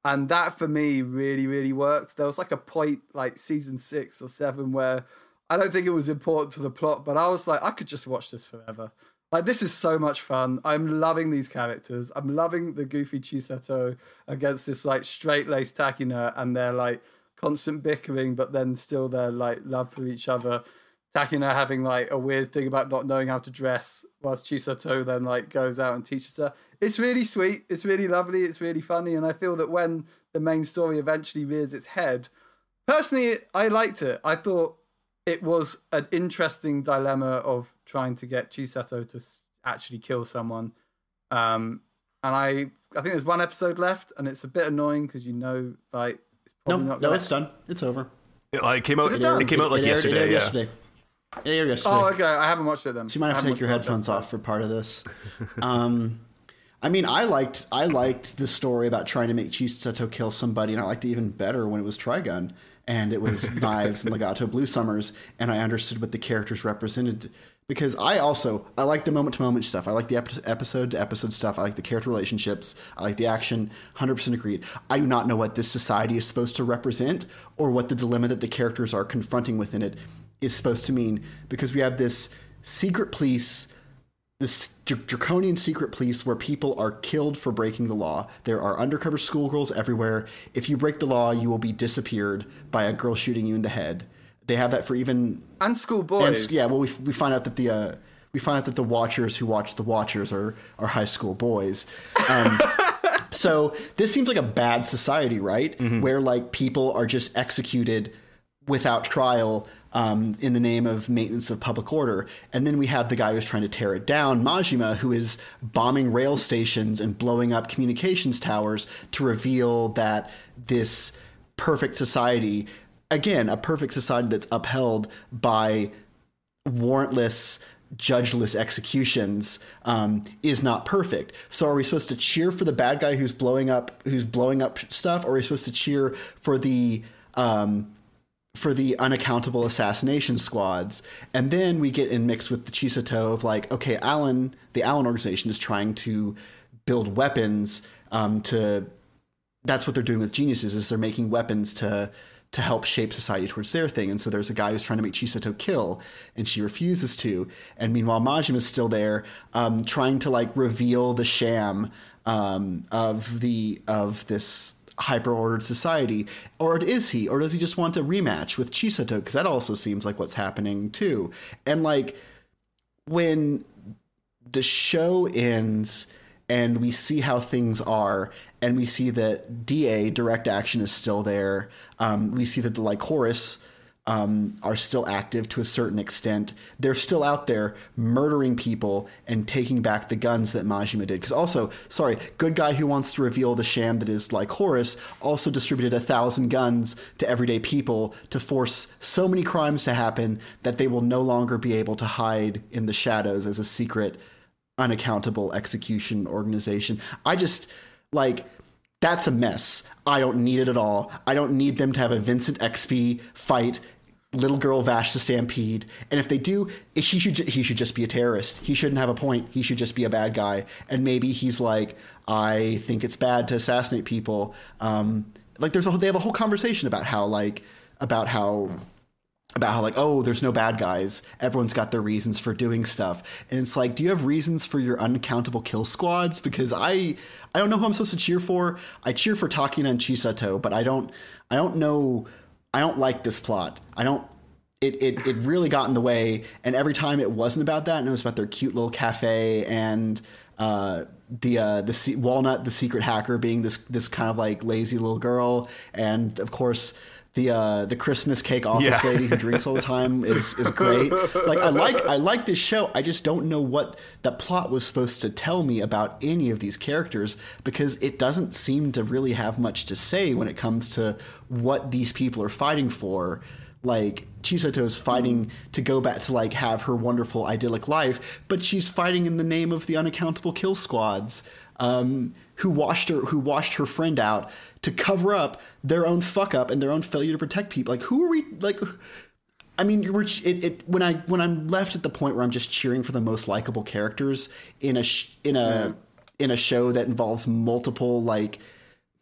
And that for me really, really worked. There was like a point like season six or seven where I don't think it was important to the plot, but I was like, I could just watch this forever. Like this is so much fun. I'm loving these characters. I'm loving the goofy Chisato against this like straight laced Takina and their like constant bickering, but then still their like love for each other. Takina having like a weird thing about not knowing how to dress, whilst Chisato then like goes out and teaches her. It's really sweet. It's really lovely. It's really funny, and I feel that when the main story eventually rears its head, personally, I liked it. I thought it was an interesting dilemma of trying to get Chisato to actually kill someone. Um, and I, I think there's one episode left, and it's a bit annoying because you know, like, it's No, not no, it's done. It's over. it, like, came out. it It, done? came out like It aired- yesterday. It aired yeah. yesterday. It aired yesterday. Oh, okay. I haven't watched it then. So you might have I to take your headphones off for part of this. <laughs> Um, I mean, I liked I liked the story about trying to make Chisato kill somebody, and I liked it even better when it was Trigun and it was <laughs> knives and Legato Blue Summers, and I understood what the characters represented because I also I like the moment to moment stuff. I like the ep- episode to episode stuff. I like the character relationships. I like the action. Hundred percent agreed. I do not know what this society is supposed to represent or what the dilemma that the characters are confronting within it is supposed to mean because we have this secret police this draconian secret police where people are killed for breaking the law. There are undercover schoolgirls everywhere. If you break the law, you will be disappeared by a girl shooting you in the head. They have that for even And schoolboys. and, yeah. Well, we, we find out that the uh, we find out that the Watchers who watch the Watchers are are high school boys. Um, <laughs> so this seems like a bad society, right? Where like people are just executed without trial um, in the name of maintenance of public order. And then we have the guy who's trying to tear it down, Majima, who is bombing rail stations and blowing up communications towers to reveal that this perfect society, again, a perfect society that's upheld by warrantless judgeless executions um, is not perfect so are we supposed to cheer for the bad guy who's blowing up who's blowing up stuff or are we supposed to cheer for the um, for the unaccountable assassination squads and then we get in mixed with the chisato of like okay Alan the Alan organization is trying to build weapons um, to that's what they're doing with geniuses is they're making weapons to to help shape society towards their thing. And so there's a guy who's trying to make Chisato kill, and she refuses to. And meanwhile, Majima's still there, um, trying to like reveal the sham um, of the of this hyper ordered society. Or is he? Or does he just want a rematch with Chisato? Because that also seems like what's happening too. And like when the show ends and we see how things are and we see that da direct action is still there um, we see that the like lycoris um, are still active to a certain extent they're still out there murdering people and taking back the guns that majima did because also sorry good guy who wants to reveal the sham that is Lycoris also distributed a thousand guns to everyday people to force so many crimes to happen that they will no longer be able to hide in the shadows as a secret unaccountable execution organization. I just like that's a mess. I don't need it at all. I don't need them to have a Vincent XP fight little girl Vash the Stampede. And if they do, he should he should just be a terrorist. He shouldn't have a point. He should just be a bad guy. And maybe he's like, I think it's bad to assassinate people. Um, like there's a they have a whole conversation about how like about how about how like oh there's no bad guys everyone's got their reasons for doing stuff and it's like do you have reasons for your uncountable kill squads because i i don't know who i'm supposed to cheer for i cheer for Takina and chisato but i don't i don't know i don't like this plot. I don't it, it, it really got in the way. And every time it wasn't about that and it was about their cute little cafe and uh, the uh, the se- walnut the secret hacker being this this kind of like lazy little girl. And of course the uh, the Christmas cake office Yeah. lady who drinks all the time is is great. Like I like I like this show. I just don't know what that plot was supposed to tell me about any of these characters because it doesn't seem to really have much to say when it comes to what these people are fighting for. Like Chisato is fighting to go back to like have her wonderful idyllic life, but she's fighting in the name of the unaccountable kill squads. Um, who washed her who washed her friend out to cover up their own fuck up and their own failure to protect people. Like who are we like I mean, it, it, when I when I'm left at the point where I'm just cheering for the most likable characters in a sh- in a in a show that involves multiple like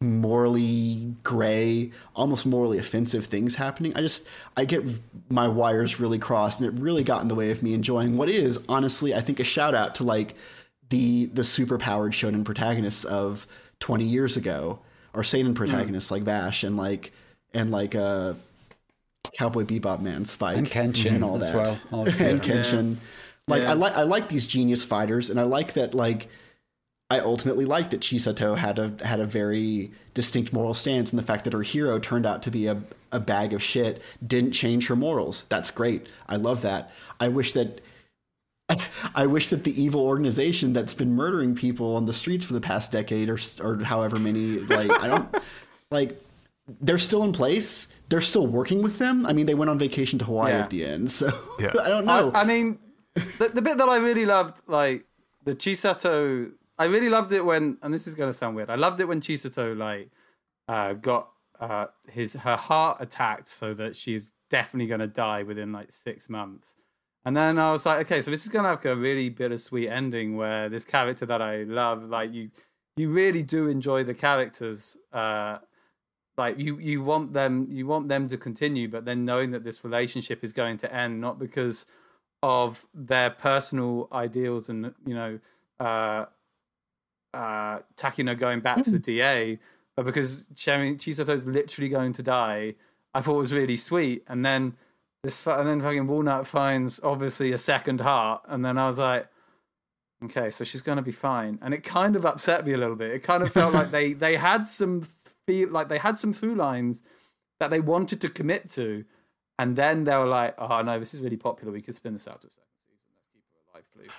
morally gray, almost morally offensive things happening, I just I get my wires really crossed, and it really got in the way of me enjoying what is honestly I think a shout out to like the the super powered shonen protagonists of 20 years ago, or seinen protagonists like Vash and like and like uh Cowboy Bebop man Spike And Kenshin and all as that. well, <laughs> and Kenshin. Like I like I like these genius fighters, and I like that like I ultimately like that Chisato had a had a very distinct moral stance, and the fact that her hero turned out to be a a bag of shit didn't change her morals. That's great. I love that. I wish that. <laughs> I wish that the evil organization that's been murdering people on the streets for the past decade or or however many like I don't <laughs> like they're still in place. They're still working with them. I mean, they went on vacation to Hawaii Yeah. at the end, so <laughs> Yeah. I don't know. I, I mean, the, the bit that I really loved, like the Chisato, I really loved it when, and this is going to sound weird. I loved it when Chisato like uh, got uh, his her heart attacked, so that she's definitely going to die within like six months. And then I was like, okay, so this is gonna have a really bittersweet ending where this character that I love, like you, you really do enjoy the characters. Uh, like you, you want them, you want them to continue, but then knowing that this relationship is going to end, not because of their personal ideals and you know, uh, uh, Takina going back to the DA, but because Cherry- Chisato's literally going to die, I thought it was really sweet. And then this, and then fucking Walnut finds obviously a second heart, and then I was like, okay, so she's gonna be fine. And it kind of upset me a little bit. It kind of felt like <laughs> they they had some feel like they had some through lines that they wanted to commit to, and then they were like, oh no, this is really popular. We could spin this out to a second season. Let's keep her alive, please.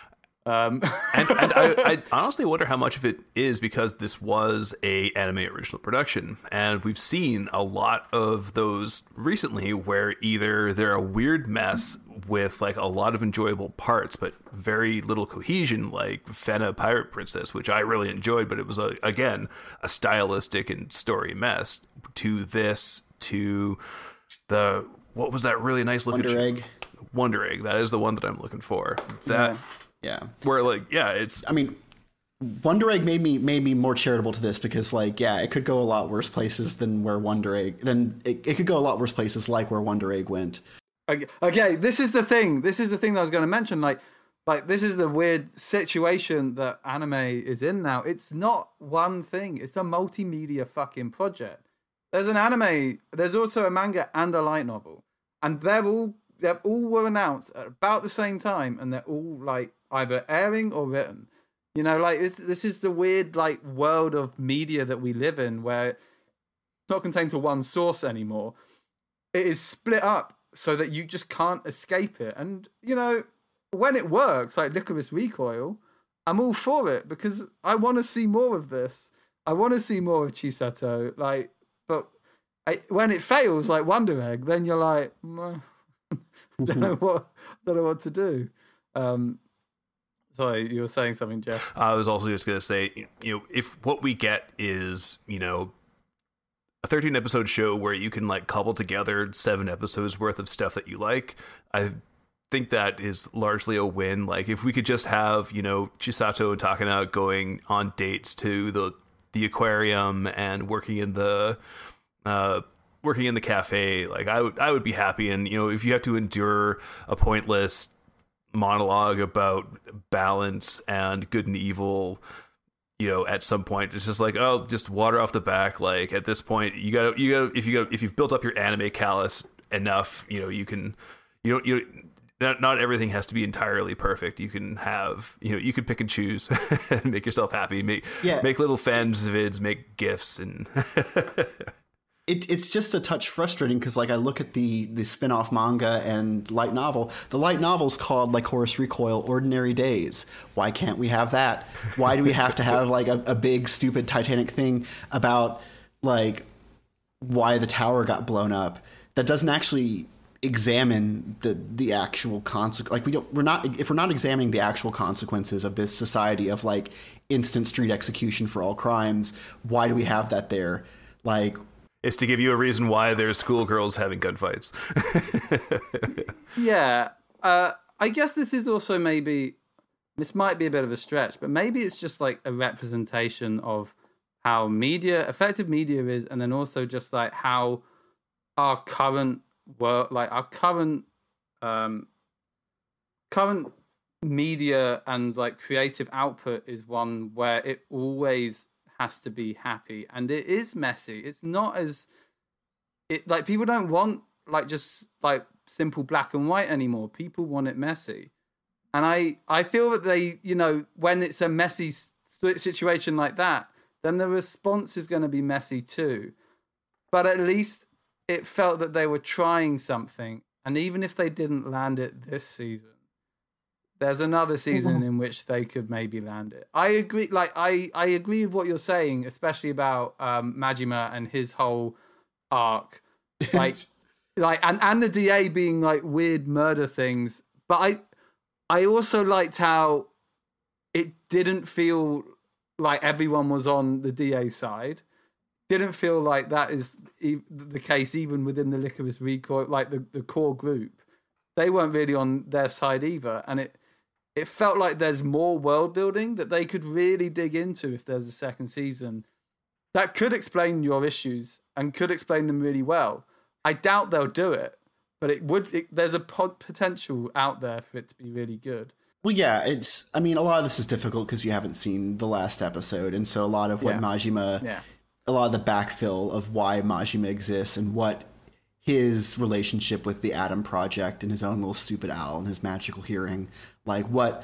Um, <laughs> and, and I, I honestly wonder how much of it is because this was a anime original production, and we've seen a lot of those recently, where either they're a weird mess with like a lot of enjoyable parts, but very little cohesion, like Fena Pirate Princess, which I really enjoyed, but it was a, again a stylistic and story mess. To this, to the what was that really nice looking Wonder Egg. Wonder Egg. That is the one that I'm looking for. That Yeah. Where like yeah, it's I mean, Wonder Egg made me made me more charitable to this because, like, yeah, it could go a lot worse places than where Wonder Egg. Then it, it could go a lot worse places, like where Wonder Egg went. Okay, okay, this is the thing. This is the thing that I was going to mention. Like, like this is the weird situation that anime is in now. It's not one thing. It's a multimedia fucking project. There's an anime. There's also a manga and a light novel, and they're all they all were announced at about the same time, and they're all like either airing or written. You know, like it's, this is the weird like world of media that we live in, where it's not contained to one source anymore. It is split up so that you just can't escape it. And you know, when it works, like Lycoris Recoil, I'm all for it because I want to see more of this. I want to see more of Chisato. Like, but I, when it fails, like Wonder Egg, then you're like, "Mm, <laughs> don't know what, don't know what to do. Um, sorry, you were saying something, Jeff. I was also just going to say, you know, if what we get is, you know, a 13 episode show where you can like cobble together seven episodes worth of stuff that you like, I think that is largely a win. Like if we could just have, you know, Chisato and Takina going on dates to the the aquarium and working in the uh working in the cafe, like I would I would be happy and you know, if you have to endure a pointless monologue about balance and good and evil you know at some point it's just like oh just water off the back. Like at this point you gotta you gotta if you got if you've built up your anime callus enough you know you can you don't you not, not everything has to be entirely perfect. You can have you know you can pick and choose <laughs> and make yourself happy. Make Yeah. make little fans vids make gifs and <laughs> It, it's just a touch frustrating because, like, I look at the the spin off manga and light novel. The light novel's called Lycoris Recoil Ordinary Days. Why can't we have that? Why do we have to have like a, a big stupid Titanic thing about like why the tower got blown up that doesn't actually examine the the actual consequence like we don't we're not if we're not examining the actual consequences of this society of like instant street execution for all crimes why do we have that there like it's to give you a reason why there's schoolgirls having gunfights. <laughs> Yeah, uh, I guess this is also maybe this might be a bit of a stretch, but maybe it's just like a representation of how media, effective media is, and then also just like how our current world, like our current, um, current media and like creative output is one where it always has to be happy, and it is messy. It's not as it like people don't want like just like simple black and white anymore. People want it messy, and I I feel that they you know when it's a messy situation like that, then the response is going to be messy too. But at least it felt that they were trying something, and even if they didn't land it this season, there's another season in which they could maybe land it. I agree. Like I I agree with what you're saying, especially about um, Majima and his whole arc <laughs> like like and and the da being like weird murder things but i i also liked how it didn't feel like everyone was on the da side didn't feel like that is the case even within the Lycoris Recoil like the, the core group they weren't really on their side either, and it it felt like there's more world building that they could really dig into if there's a second season. That could explain your issues and could explain them really well. I doubt they'll do it, but it would. It, there's a pod potential out there for it to be really good. Well, yeah, it's. I mean, a lot of this is difficult because you haven't seen the last episode, and so a lot of what Yeah. Majima, Yeah. a lot of the backfill of why Majima exists and what his relationship with the Adam Project and his own little stupid owl and his magical hearing, like what.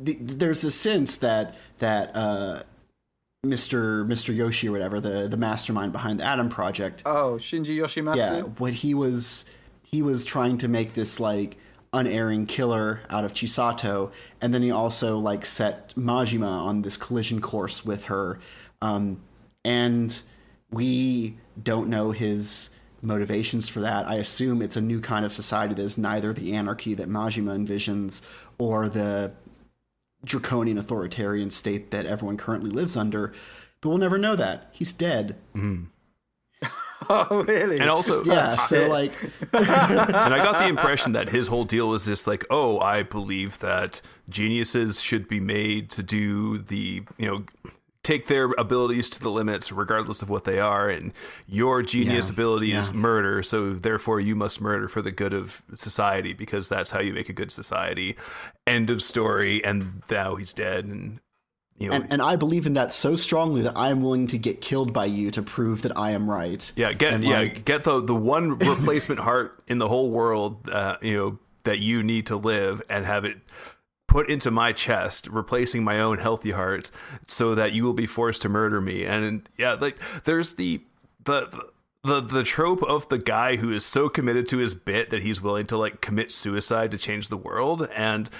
The, there's a sense that that uh, Mr. Mr. Yoshi or whatever the the mastermind behind the Adam Project Oh, Shinji Yoshimatsu. yeah, what he was he was trying to make this like unerring killer out of Chisato, and then he also like set Majima on this collision course with her, um, and we don't know his motivations for that. I assume it's a new kind of society that is neither the anarchy that Majima envisions or the draconian authoritarian state that everyone currently lives under. But we'll never know that. He's dead. Mm-hmm. <laughs> Oh, really? And also, Yeah, so like <laughs> and I got the <laughs> impression that his whole deal was just like, oh, I believe that geniuses should be made to do the, you know, take their abilities to the limits regardless of what they are and your genius Yeah, ability is murder so therefore you must murder for the good of society because that's how you make a good society. End of story and now he's dead and you know and, and I believe in that so strongly that I am willing to get killed by you to prove that I am right. Yeah, get And, yeah, like- get the the one <laughs> replacement heart in the whole world, uh, you know, that you need to live, and have it put into my chest, replacing my own healthy heart, so that you will be forced to murder me. And yeah, like there's the the. The, the trope of the guy who is so committed to his bit that he's willing to like commit suicide to change the world and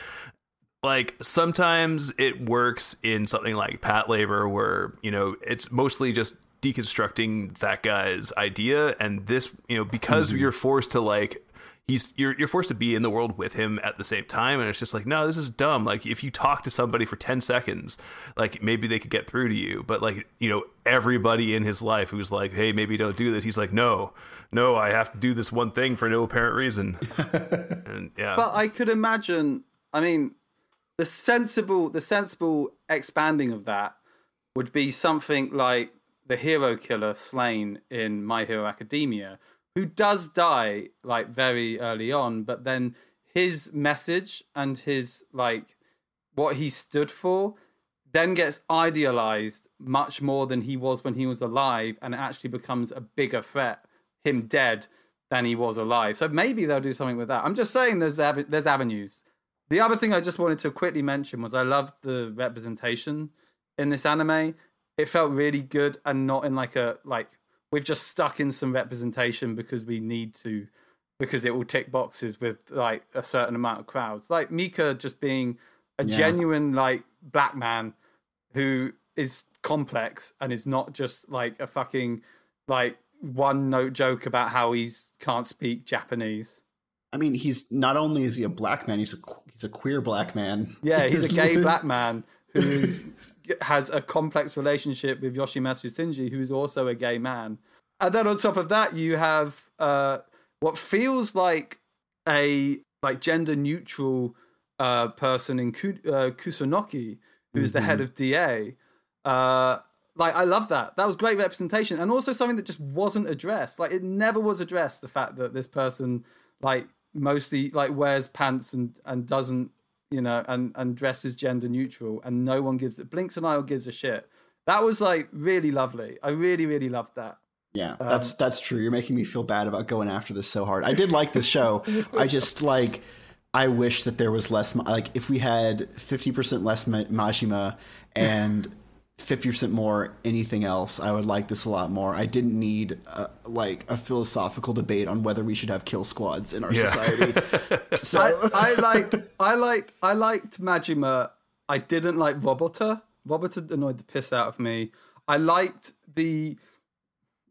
like sometimes it works in something like Patlabor, where you know it's mostly just deconstructing that guy's idea, and this you know because mm-hmm. you're forced to like he's you're you're forced to be in the world with him at the same time, and it's just like no, this is dumb. Like if you talk to somebody for ten seconds, like maybe they could get through to you, but like you know everybody in his life who's like, hey, maybe don't do this. He's like, no, no, I have to do this one thing for no apparent reason, <laughs> and yeah. But I could imagine. I mean, the sensible, the sensible expanding of that would be something like the hero killer Stain in My Hero Academia, who does die like very early on, but then his message and his like what he stood for then gets idealized much more than he was when he was alive and it actually becomes a bigger threat him dead than he was alive. So maybe they'll do something with that. I'm just saying there's ave- there's avenues. The other thing i just wanted to quickly mention was i loved the representation in this anime. It felt really good and not in like a like we've just stuck in some representation because we need to because it will tick boxes with like a certain amount of crowds like mika just being a Yeah. genuine like black man who is complex and is not just like a fucking like one note joke about how he's can't speak Japanese. I mean, he's not only is he a black man, he's a he's a queer black man. Yeah, he's a gay <laughs> black man who is has a complex relationship with Yoshimatsu Shinji, who's also a gay man. And then on top of that, you have uh, what feels like a like gender neutral uh, person in Ku- uh, Kusunoki, who's the head of DA. Uh, like I love that. That was great representation, and also something that just wasn't addressed. Like it never was addressed. The fact that this person like mostly like wears pants and and doesn't you know and and dresses gender neutral, and no one gives it blinks an eye or gives a shit. That was like really lovely. I really really loved that. Yeah, um, that's that's true. You're making me feel bad about going after this so hard. I did like this show. I <laughs> just like I wish that there was less like if we had 50% less Ma- Majima and 50% more anything else, I would like this a lot more. I didn't need uh like a philosophical debate on whether we should have kill squads in our Yeah. society. <laughs> So I, I liked I liked I liked Majima. I didn't like Robota. Robota annoyed the piss out of me. I liked the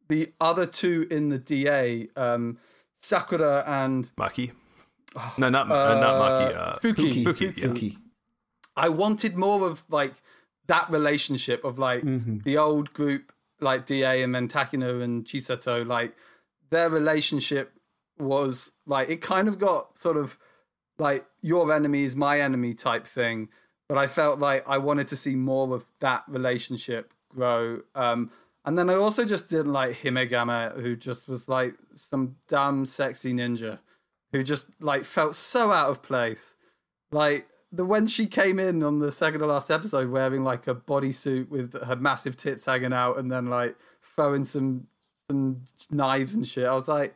the other two in the DA, um, Sakura and Maki. No, not uh, not Maki. Uh, Fuki. Fuki, Fuki, yeah. Fuki. I wanted more of like that relationship of like the old group, like DA and then Takina and Chisato, like their relationship was like it kind of got sort of like your enemy is my enemy type thing. But I felt like I wanted to see more of that relationship grow. Um, and then I also just didn't like Himegama, who just was like some damn sexy ninja who just like felt so out of place. Like the when she came in on the second to last episode wearing like a bodysuit with her massive tits hanging out and then like throwing some some knives and shit. I was like,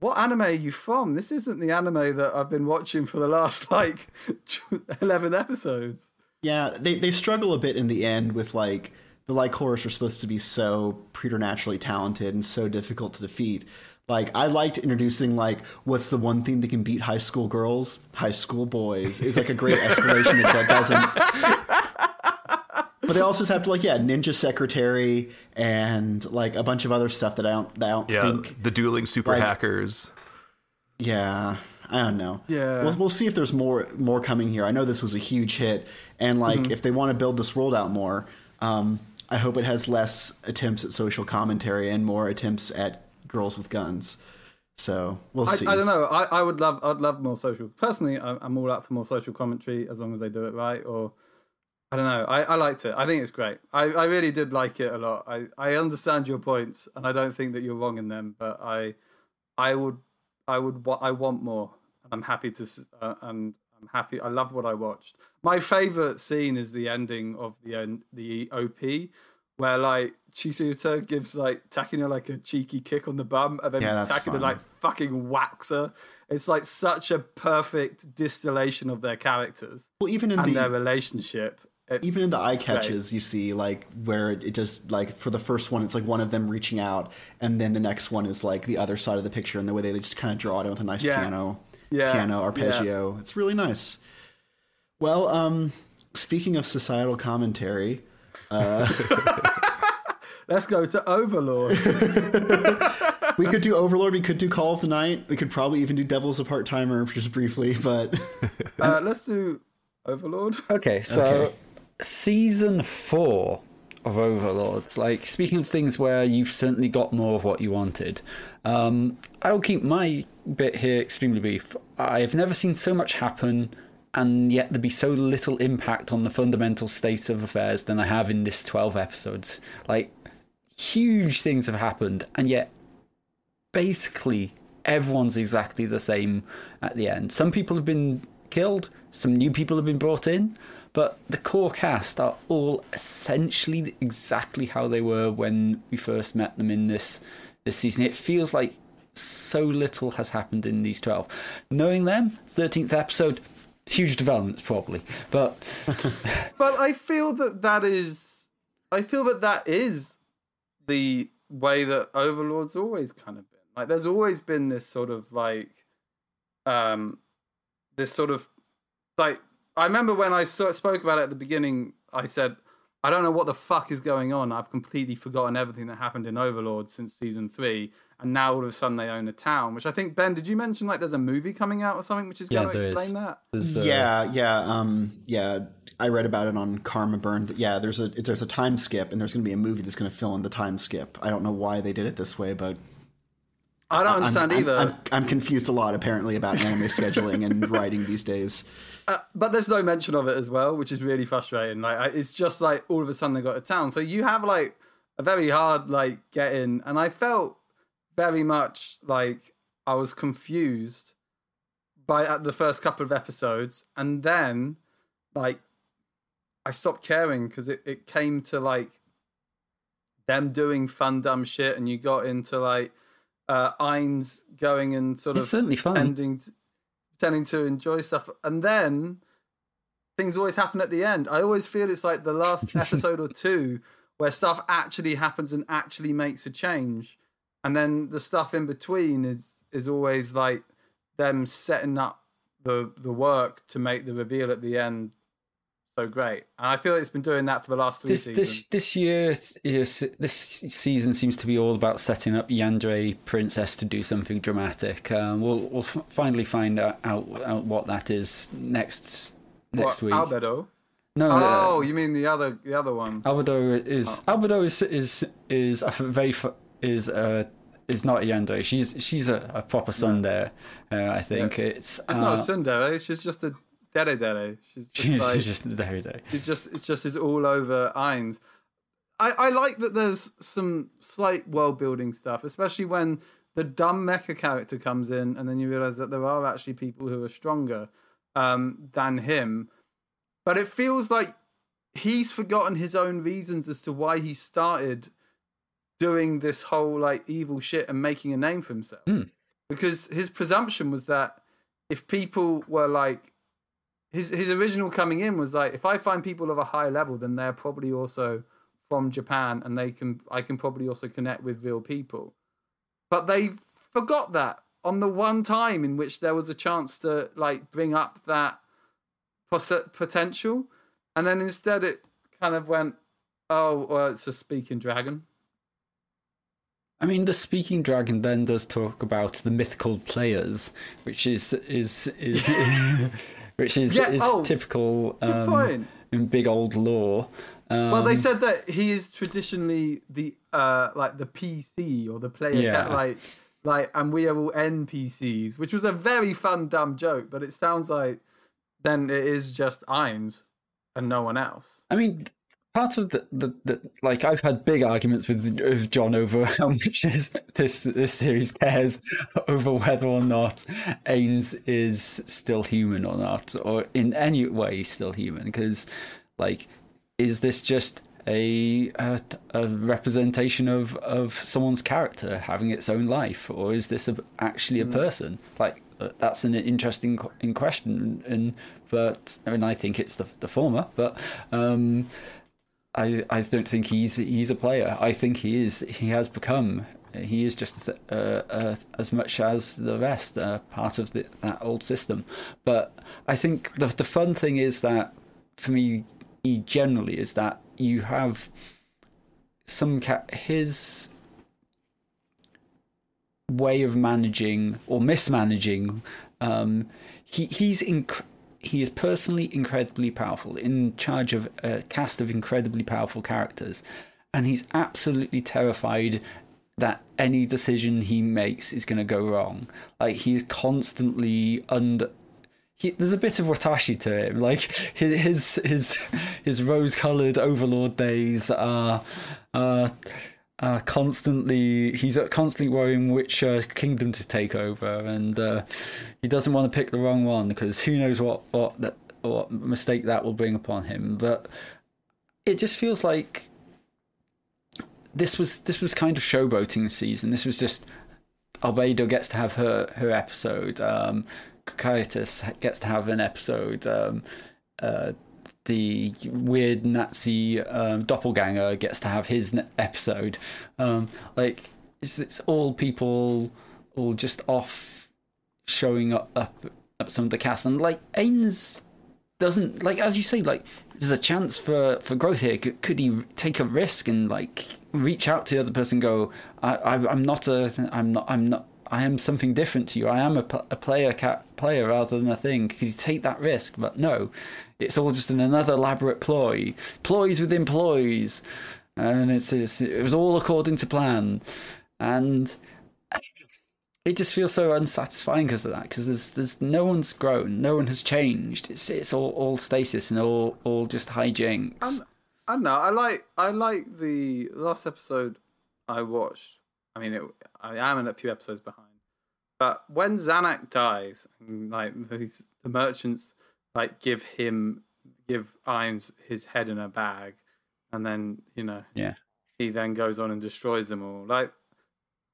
what anime are you from? This isn't the anime that I've been watching for the last <laughs> like 11 episodes. Yeah, they they struggle a bit in the end with like the lycoris are supposed to be so preternaturally talented and so difficult to defeat. Like I liked introducing like what's the one thing that can beat high school girls? High school boys is like a great escalation that, that doesn't. But they also just have to like yeah, ninja secretary and like a bunch of other stuff that I don't that I don't Yeah, think the dueling super like- hackers. yeah, I don't know. Yeah. we'll, we'll see if there's more more coming here. I know this was a huge hit, and like Mm-hmm. if they want to build this world out more, um, I hope it has less attempts at social commentary and more attempts at girls with guns. So we'll I, see. I don't know. I, I would love I'd love more social. Personally, I- I'm all out for more social commentary as long as they do it right. Or I don't know. I, I liked it. I think it's great. I, I really did like it a lot. I, I understand your points, and I don't think that you're wrong in them. But I I would I would I want more. I'm happy to uh, and I'm happy. I love what I watched. My favorite scene is the ending of the the OP. Where like Chisato gives like Takina like a cheeky kick on the bum, and then Yeah, Takina fun. like fucking whacks her. It's like such a perfect distillation of their characters well, even in and their relationship. Even in the eye it's great. catches, you see like where it, it just like for the first one, it's like one of them reaching out, and then the next one is like the other side of the picture, and the way they just kind of draw it in with a nice Yeah. piano, Yeah, piano arpeggio. It's really nice. Well, um, speaking of societal commentary, <laughs> Let's go to Overlord. <laughs> we could do Overlord. We could do Call of the Night. We could probably even do Devil's a Part Timer just briefly, but <laughs> uh, let's do Overlord. Okay, so Okay. season four of Overlords. Like speaking of things where you've certainly got more of what you wanted, um, I'll keep my bit here extremely brief. I've never seen so much happen, and yet there'd be so little impact on the fundamental state of affairs than I have in this twelve episodes. Like huge things have happened, and yet basically everyone's exactly the same at the end. Some people have been killed, some new people have been brought in, but the core cast are all essentially exactly how they were when we first met them in this this season. It feels like so little has happened in these 12. Knowing them, 13th episode, huge developments probably. But <laughs> But I feel that that is, I feel that that is the way that Overlord's always kind of been. Like, there's always been this sort of like, um, this sort of like. I remember when I spoke about it at the beginning. I said, I don't know what the fuck is going on. I've completely forgotten everything that happened in Overlord since season three, and now all of a sudden they own a town. Which I think Ben, did you mention like there's a movie coming out or something, which is Yeah, going to explain is. that? there's, uh, yeah, yeah, um, yeah. I read about it on Karma Burn. Yeah, there's a there's a time skip, and there's going to be a movie that's going to fill in the time skip. I don't know why they did it this way, but I don't I'm- understand I'm, either. I'm, I'm confused a lot apparently about anime scheduling and writing these days. Uh, but there's no mention of it as well, which is really frustrating. Like I, it's just like all of a sudden they got a town, so you have like a very hard like get in, and I felt very much like I was confused by at the first couple of episodes, and then like I stopped caring because it, it came to like them doing fun dumb shit, and you got into like uh Ainz going and sort It's of certainly fun. pretending to, pretending to enjoy stuff, and then things always happen at the end. I always feel it's like the last <laughs> episode or two where stuff actually happens and actually makes a change, and then the stuff in between is is always like them setting up the the work to make the reveal at the end so great. And I feel like it's been doing that for the last three this seasons. this this year is this season seems to be all about setting up Yandere Princess to do something dramatic. Um, we'll we'll f- finally find out, out out what that is next next what, week. Albedo? No, uh, Oh, you mean the other the other one? Albedo is Oh. Albedo is is is a very f- is a is not a yandere. She's she's a, a proper tsundere. Uh, I think it's It's not a uh, tsundere. She's just a dere dere. She's just She's like, just day. It just it's just is all over Ainz. I, I like that there's some slight world building stuff, especially when the dumb mecha character comes in and then you realize that there are actually people who are stronger um, than him. But it feels like he's forgotten his own reasons as to why he started doing this whole like evil shit and making a name for himself. Mm. Because his presumption was that if people were like his his original coming in was like if I find people of a high level, then they're probably also from Japan, and they can I can probably also connect with real people. But they forgot that on the one time in which there was a chance to like bring up that potential, and then instead it kind of went, oh, well, it's a speaking dragon. I mean, the speaking dragon then does talk about the mythical players, which is is is <laughs> which is Yeah, is oh, typical um, in big old lore. Um, Well, they said that he is traditionally the uh like the PC or the player Yeah. ca- like like and we are all NPCs, which was a very fun dumb joke, but it sounds like then it is just Ainz and no one else. I mean, part of the, the, the like I've had big arguments with, with John over <laughs> how much this this this series cares over whether or not Ainz is still human or not, or in any way still human. Because, like, is this just a, a a representation of of someone's character having its own life, or is this a, actually a person? Like, uh, that's an interesting in question. And but I mean, I think it's the the former, but. um I, I don't think he's he's a player. I think he is he has become he is just uh, uh, as much as the rest uh, part of the, that old system. But I think the the fun thing is that for me generally is that you have some his way of managing or mismanaging um he he's inc- he is personally incredibly powerful in charge of a cast of incredibly powerful characters and he's absolutely terrified that any decision he makes is going to go wrong like he is constantly under he, there's a bit of Watashi to him. Like his his his, his rose-colored overlord days are are are constantly he's constantly worrying which uh, kingdom to take over, and uh, he doesn't want to pick the wrong one because who knows what what that what mistake that will bring upon him. But it just feels like this was this was kind of showboating season. This was just Albedo gets to have her her episode. Um, Cocytus gets to have an episode. Um, uh, the weird Nazi um, doppelganger gets to have his episode. Um, like it's, it's all people all just off showing up, up up some of the cast. And like Ainz doesn't like as you say like there's a chance for for growth here. Could, could he take a risk and like reach out to the other person go I, I i'm not a i'm not i'm not i am something different to you. I am a, a player cat player rather than a thing. Could you take that risk? But no it's all just an, another elaborate ploy ploys within ploys and it's, it's it was all according to plan and it just feels so unsatisfying because of that. Because there's there's no one's grown, no one has changed. It's it's all, all stasis and all all just hijinks. Um, I don't know. I like I like the last episode I watched. I mean, it, I am a few episodes behind, but when Zanac dies, and like the merchants like give him give Ainz his head in a bag, and then you know yeah, he then goes on and destroys them all. Like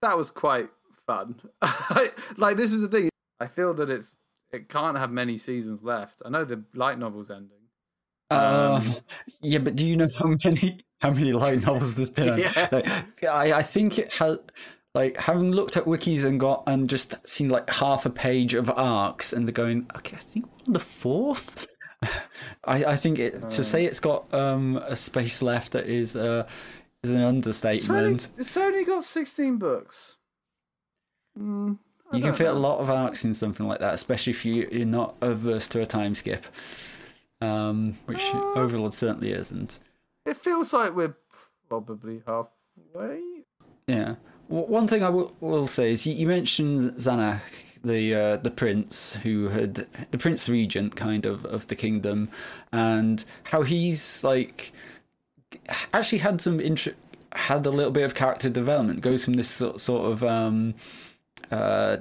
that was quite fun. <laughs> like this is the thing. I feel that it's it can't have many seasons left. I know the light novel's ending. um, <laughs> yeah. But do you know how many how many light novels there's been? <laughs> Yeah. Like, I I think it has. Like having looked at wikis and got and just seen like half a page of arcs and they're going, okay, I think the fourth. <laughs> I, I think it, to say it's got um, a space left that is uh, is an It's only, understatement. it's only got 16 books. Mm, You can fit a lot of arcs in something like that, especially if you, you're not averse to a time skip, um, which Uh. Overlord certainly isn't. It feels like we're probably halfway. Yeah. One thing I will, say is you, you mentioned Zanac, the uh, the prince who had the prince regent kind of of the kingdom, and how he's like actually had some intro- had a little bit of character development. Goes from this sort, sort of um, uh,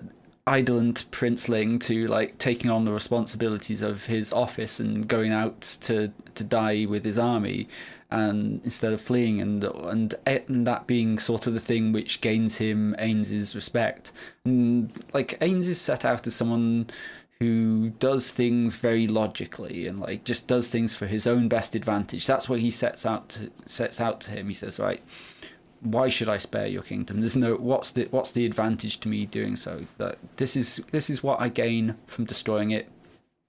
idolent princeling to like taking on the responsibilities of his office and going out to to die with his army and instead of fleeing and and and that being sort of the thing which gains him Ainz's respect. And like Ainz is set out as someone who does things very logically and like just does things for his own best advantage. That's what he sets out to sets out to him. He says right why should I spare your kingdom? There's no what's the what's the advantage to me doing so? That this is this is what I gain from destroying it.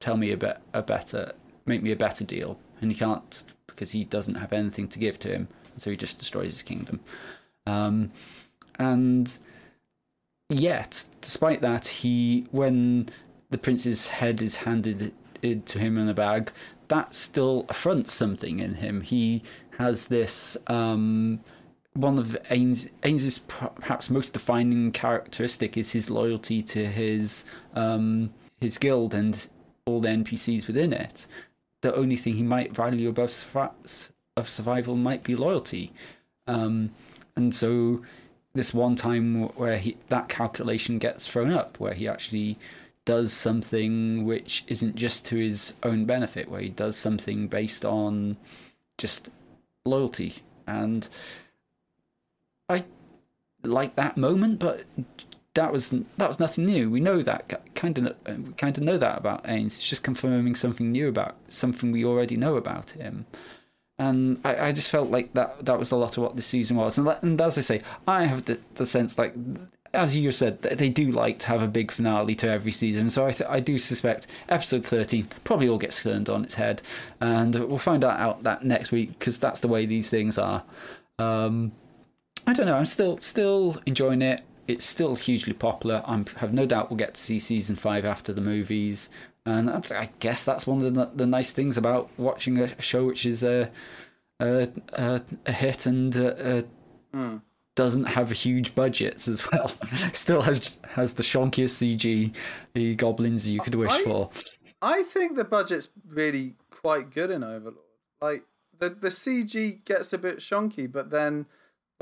Tell me a bit a better make me a better deal. And he can't because he doesn't have anything to give to him, so he just destroys his kingdom. Um, and yet, despite that, he when the prince's head is handed to him in a bag, that still affronts something in him. He has this um, one of Ainz, Ainz's perhaps most defining characteristic is his loyalty to his um, his guild and all the NPCs within it. The only thing he might value above of survival might be loyalty, um, and so this one time where he that calculation gets thrown up, where he actually does something which isn't just to his own benefit, where he does something based on just loyalty and I like that moment, but that was that was nothing new. We know that kind of kind of know that about Ainz. It's just confirming something new about something we already know about him. And I, I just felt like that that was a lot of what this season was. And, and as I say, I have the, the sense like as you said, they do like to have a big finale to every season. So I, th- I do suspect episode 13 probably all gets turned on its head. And we'll find out, out that next week because that's the way these things are. Um, I don't know. I'm still still enjoying it. It's still hugely popular. I have no doubt we'll get to see season five after the movies, and that's, I guess that's one of the, the nice things about watching a show which is a a, a, a hit and uh uh doesn't have huge budgets as well. <laughs> still has has the shonkiest CG, the goblins you could wish I- for. I think the budget's really quite good in Overlord. Like the the CG gets a bit shonky, but then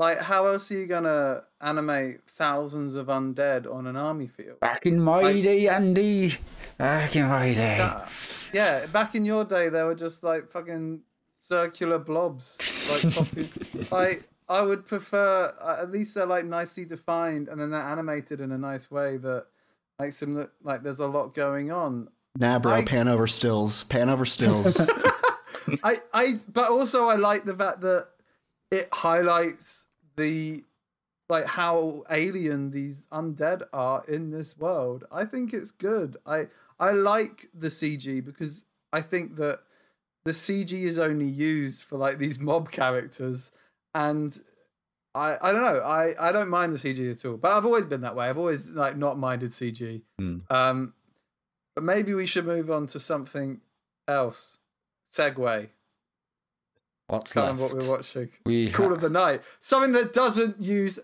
like how else are you gonna animate thousands of undead on an army field? Back in my I- day, Andy. Back in my day. Yeah. Yeah, back in your day, they were just like fucking circular blobs. Like, copied. <laughs> like I would prefer uh, at least they're like nicely defined, and then they're animated in a nice way that makes them look like there's a lot going on. Nah, bro, I- pan over stills. Pan over stills. <laughs> I, I, but also I like the fact that it highlights the like how alien these undead are in this world. I think it's good. I I like the CG because I think that the CG is only used for like these mob characters and I, I don't know. I, I don't mind the CG at all. But I've always been that way. I've always like not minded CG. Hmm. Um but maybe we should move on to something else. Segue. What's Kind left? of what we're watching. We Call ha- of the Night. Something that doesn't use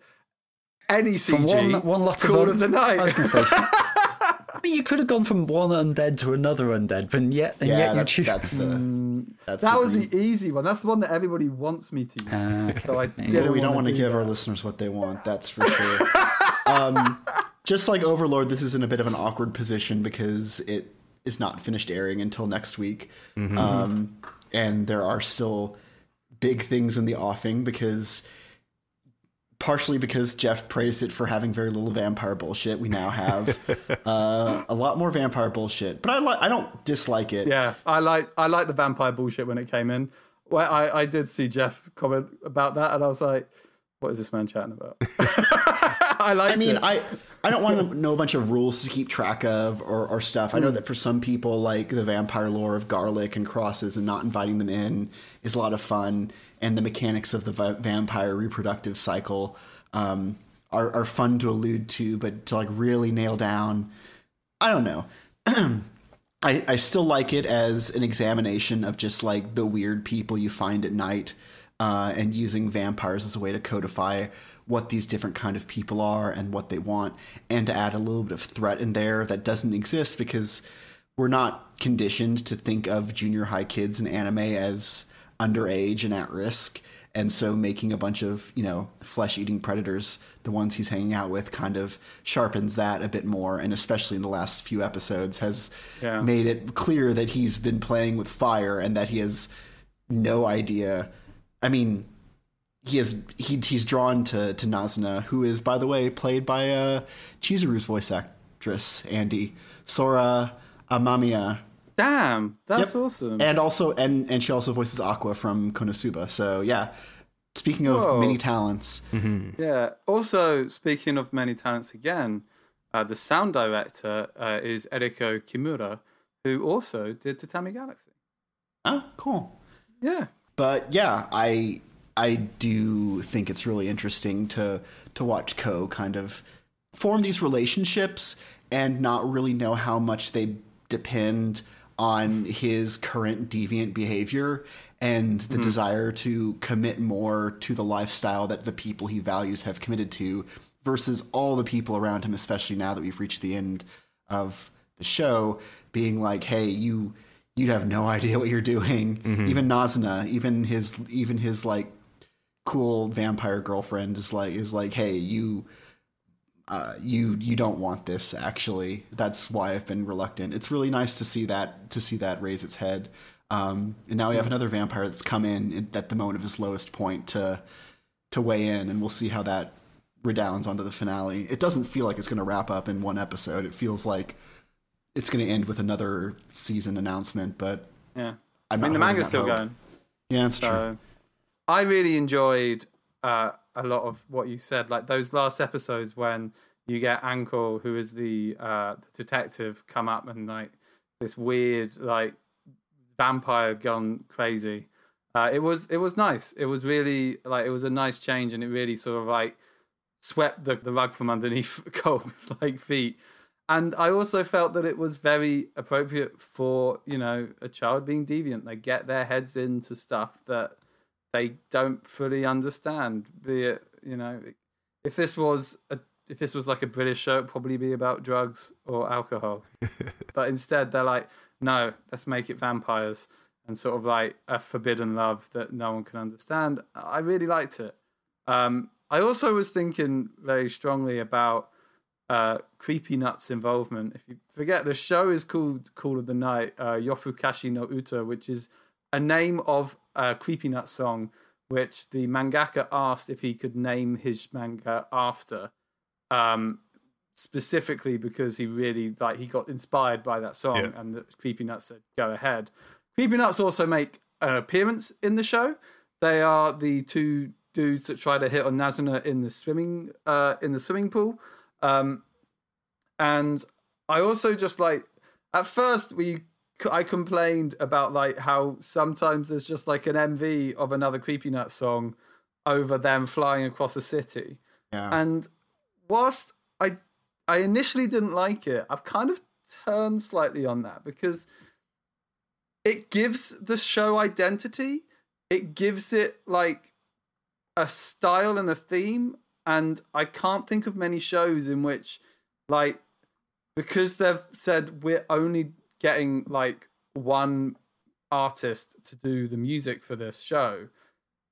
any from CG. one, one lot of Call un- of the Night. I was going to say. <laughs> I mean, you could have gone from one undead to another undead, but yet, and yeah, yet you that's, choose. that's the. That's that the was thing. the easy one. That's the one that everybody wants me to use. Ah, okay. So I Maybe. didn't we don't want want to do give our listeners what they want. That's for sure. <laughs> um, just like Overlord, this is in a bit of an awkward position because it is not finished airing until next week, um, and there are still big things in the offing because. Partially because Jeff praised it for having very little vampire bullshit, we now have <laughs> uh, a lot more vampire bullshit. But I like, I don't dislike it. Yeah, I like I like the vampire bullshit when it came in. Well, I, I did see Jeff comment about that, and I was like, "What is this man chatting about?" <laughs> I like. I mean, it. I I don't want to know a bunch of rules to keep track of or, or stuff. I know that for some people, like the vampire lore of garlic and crosses and not inviting them in is a lot of fun, and the mechanics of the va- vampire reproductive cycle um, are are fun to allude to, but to like really nail down, I don't know. <clears throat> I, I still like it as an examination of just like the weird people you find at night uh, and using vampires as a way to codify what these different kind of people are and what they want, and to add a little bit of threat in there that doesn't exist because we're not conditioned to think of junior high kids in anime as underage and at risk. And so making a bunch of, you know, flesh eating predators, the ones he's hanging out with, kind of sharpens that a bit more. And especially in the last few episodes, has Yeah. made it clear that he's been playing with fire and that he has no idea. I mean, he is he, he's drawn to to Nazuna, who is, by the way, played by uh, Chizuru's voice actress, Andy Sora Amamiya, Damn, that's Yep. awesome. and also and and she also voices Aqua from Konosuba. So yeah, speaking of Whoa. many talents, Yeah. Also, speaking of many talents again, uh, the sound director uh, is Eriko Kimura, who also did Tatami Galaxy. oh cool. Yeah. But yeah, I I do think it's really interesting to to watch Ko kind of form these relationships and not really know how much they depend on his current deviant behavior and the mm-hmm. desire to commit more to the lifestyle that the people he values have committed to versus all the people around him especially now that we've reached the end of the show being like hey you—you'd have no <laughs> idea what you're doing. Mm-hmm. Even Nazuna even his even his like cool vampire girlfriend is like is like hey you uh, you you don't want this actually. That's why i've been reluctant. It's really nice to see that to see that raise its head. Um, and now we have another vampire that's come in at the moment of his lowest point to to weigh in and we'll see how that redounds onto the finale. It doesn't feel like it's going to wrap up in one episode. It feels like it's going to end with another season announcement but Yeah. I'm I mean, the manga's still hope. going. yeah it's true. So I really enjoyed uh, a lot of what you said, like those last episodes when you get Anko, who is the uh, the detective, come up and like this weird like vampire gone crazy. Uh, it was it was nice. It was really like it was a nice change, and it really sort of like swept the, the rug from underneath <laughs> Ko's like feet. And I also felt that it was very appropriate for you know a child being deviant. They get their heads into stuff that they don't fully understand. Be it you know, if this was a if this was like a British show, it'd probably be about drugs or alcohol. <laughs> but instead, they're like, no, let's make it vampires and sort of like a forbidden love that no one can understand. I really liked it. Um, I also was thinking very strongly about uh, Creepy Nuts involvement. If you forget, the show is called Call of the Night, uh, Yofukashi no Uta, which is a name of a Creepy Nuts song, which the mangaka asked if he could name his manga after, um, specifically because he really like he got inspired by that song, Yeah. and the Creepy Nuts said, "Go ahead." Creepy Nuts also make an appearance in the show. They are the two dudes that try to hit on Nazuna in the swimming uh, in the swimming pool. Um, and I also just like at first we I complained about like how sometimes there's just like an MV of another Creepy Nut song over them flying across a city. yeah And whilst I I initially didn't like it, I've kind of turned slightly on that because it gives the show identity. It gives it like a style and a theme. And I can't think of many shows in which like because they've said we're only getting like one artist to do the music for this show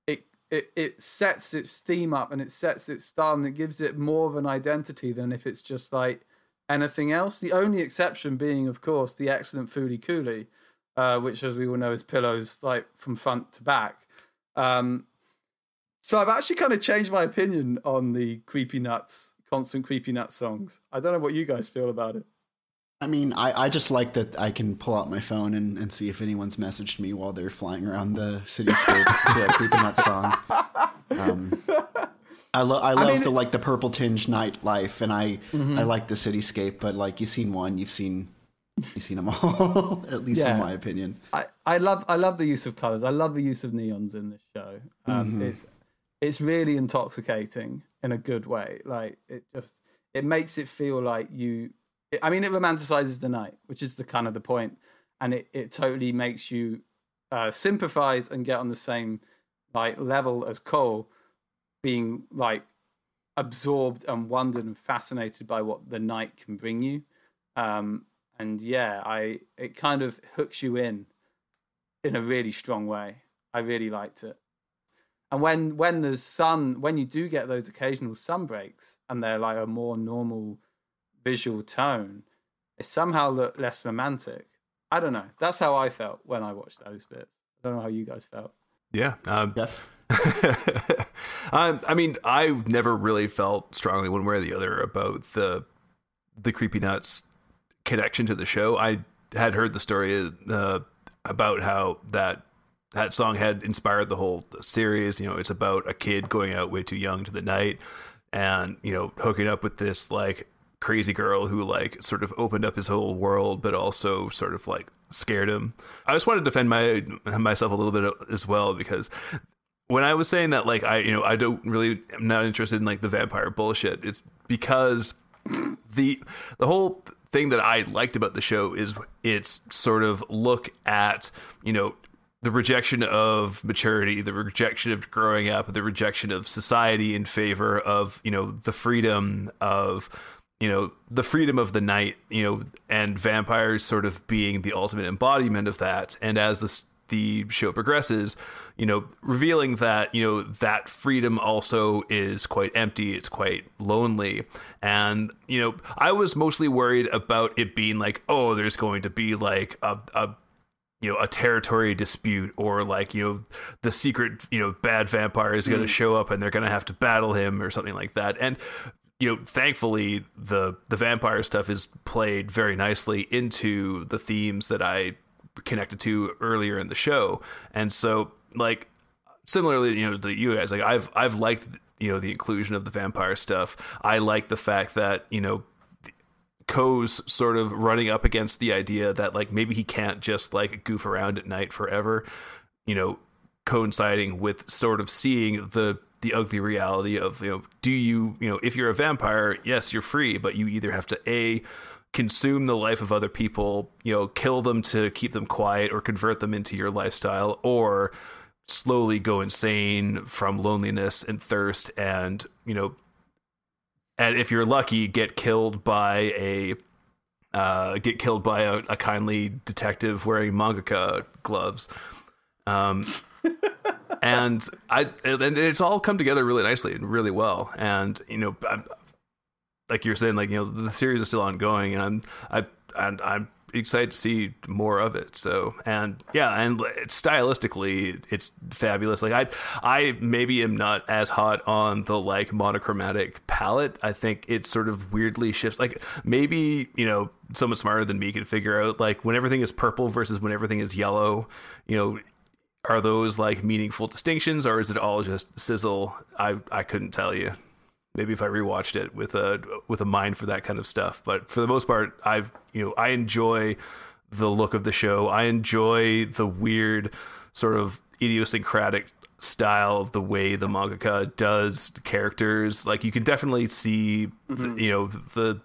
it it it sets its theme up and it sets its style and it gives it more of an identity than if it's just like anything else. The only exception being, of course, the excellent Foolie Cooley, uh, which, as we all know, is pillows like from front to back. Um, so I've actually kind of changed my opinion on the Creepy Nuts, constant Creepy Nuts songs. I don't know what you guys feel about it. I mean, I, I just like that I can pull out my phone and, and see if anyone's messaged me while they're flying around the cityscape to a creepy nut song. Um, I, lo- I love mean- the like the purple tinge nightlife, and I I like the cityscape. But like you've seen one, you've seen you've seen them all, <laughs> at least Yeah. in my opinion. I, I love I love the use of colors. I love the use of neons in this show. Um, It's it's really intoxicating in a good way. Like it just it makes it feel like you. I mean, it romanticizes the night, which is the kind of the point, and it it totally makes you uh, sympathize and get on the same like level as Ko, being like absorbed and wondered and fascinated by what the night can bring you. Um, and yeah, I it kind of hooks you in in a really strong way. I really liked it. And when when the sun, when you do get those occasional sun breaks, and they're like a more normal visual tone, it somehow look less romantic. I don't know. That's how I felt when I watched those bits. I don't know how you guys felt. Yeah. Um, Jeff? I, <laughs> I mean, I never really felt strongly one way or the other about the the creepy nuts connection to the show. I had heard the story uh, about how that that song had inspired the whole series. You know, it's about a kid going out way too young to the night, and you know, hooking up with this like crazy girl who like sort of opened up his whole world, but also sort of like scared him. I just want to defend my myself a little bit as well because when I was saying that, like I, you know, I don't really, I'm not interested in like the vampire bullshit. It's because the the whole thing that I liked about the show is its sort of look at, you know, the rejection of maturity, the rejection of growing up, the rejection of society in favor of, you know, the freedom of you know the freedom of the night you know and vampires sort of being the ultimate embodiment of that. And as this the show progresses you know revealing that you know that freedom also is quite empty it's quite lonely. And you know i was mostly worried about it being like oh there's going to be like a, a you know a territory dispute or like you know the secret you know bad vampire is going to mm. show up and they're going to have to battle him or something like that. And you know thankfully the the vampire stuff is played very nicely into the themes that i connected to earlier in the show. And so like similarly you know to you guys like i've i've liked you know the inclusion of the vampire stuff. I like the fact that you know Ko's sort of running up against the idea that like maybe he can't just like goof around at night forever, you know, coinciding with sort of seeing the the ugly reality of you know do you you know if you're a vampire yes you're free but you either have to a consume the life of other people you know kill them to keep them quiet or convert them into your lifestyle or slowly go insane from loneliness and thirst and you know and if you're lucky, get killed by a uh, get killed by a, a kindly detective wearing mangaka gloves. Um, <laughs> and I and it's all come together really nicely and really well. And you know, I'm, like you're saying, like you know, the series is still ongoing, and I'm I and I'm excited to see more of it. So and yeah, and stylistically, it's fabulous. Like I, I maybe am not as hot on the like monochromatic palette. I think it sort of weirdly shifts. Like maybe you know someone smarter than me can figure out like when everything is purple versus when everything is yellow. You know. Are those like meaningful distinctions, or is it all just sizzle? I I couldn't tell you maybe if I rewatched it with a with a mind for that kind of stuff. But for the most part, I've you know I enjoy the look of the show. I enjoy the weird sort of idiosyncratic style of the way the mangaka does characters. Like you can definitely see the, you know the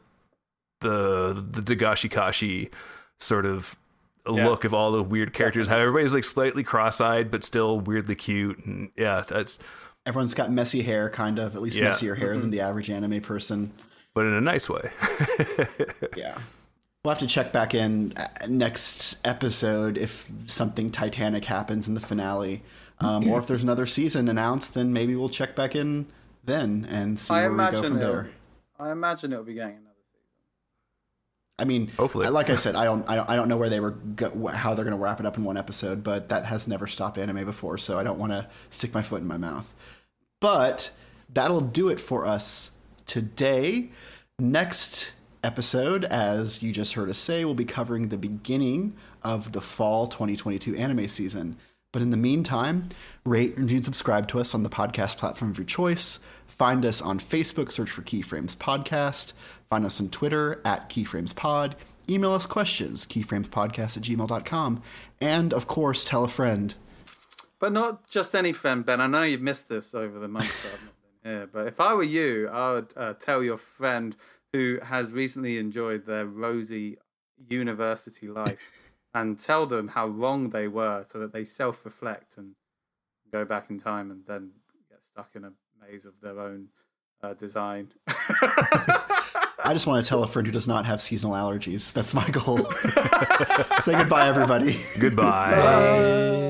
the the Dagashi Kashi sort of look of all the weird characters. How everybody's like slightly cross-eyed but still weirdly cute and yeah, that's Everyone's got messy hair, kind of, at least Yeah. messier hair than the average anime person. but in a nice way. <laughs> Yeah. We'll have to check back in uh, next episode if something Titanic happens in the finale. Um, or if there's another season announced, then maybe we'll check back in then and see I where we go imagine from it'll, there. I imagine it'll be getting another season. I mean, Hopefully. Like I said, I don't, I don't, I don't know where they were, go, how they're going to wrap it up in one episode, but that has never stopped anime before, so I don't want to stick my foot in my mouth. But that'll do it for us today. Next episode, as you just heard us say, we'll be covering the beginning of the fall 2022 anime season. But in the meantime, rate, review, and subscribe to us on the podcast platform of your choice. Find us on Facebook, search for Keyframes Podcast. Find us on Twitter at KeyframesPod. Email us questions, keyframespodcast at gmail.com. And of course, tell a friend. But not just any friend, Ben. I know you've missed this over the months that I've not been here. But if I were you, I would uh, tell your friend who has recently enjoyed their rosy university life <laughs> and tell them how wrong they were so that they self reflect and go back in time and then get stuck in a maze of their own uh, design. <laughs> I just want to tell a friend who does not have seasonal allergies. That's my goal. <laughs> Say goodbye, everybody. Goodbye.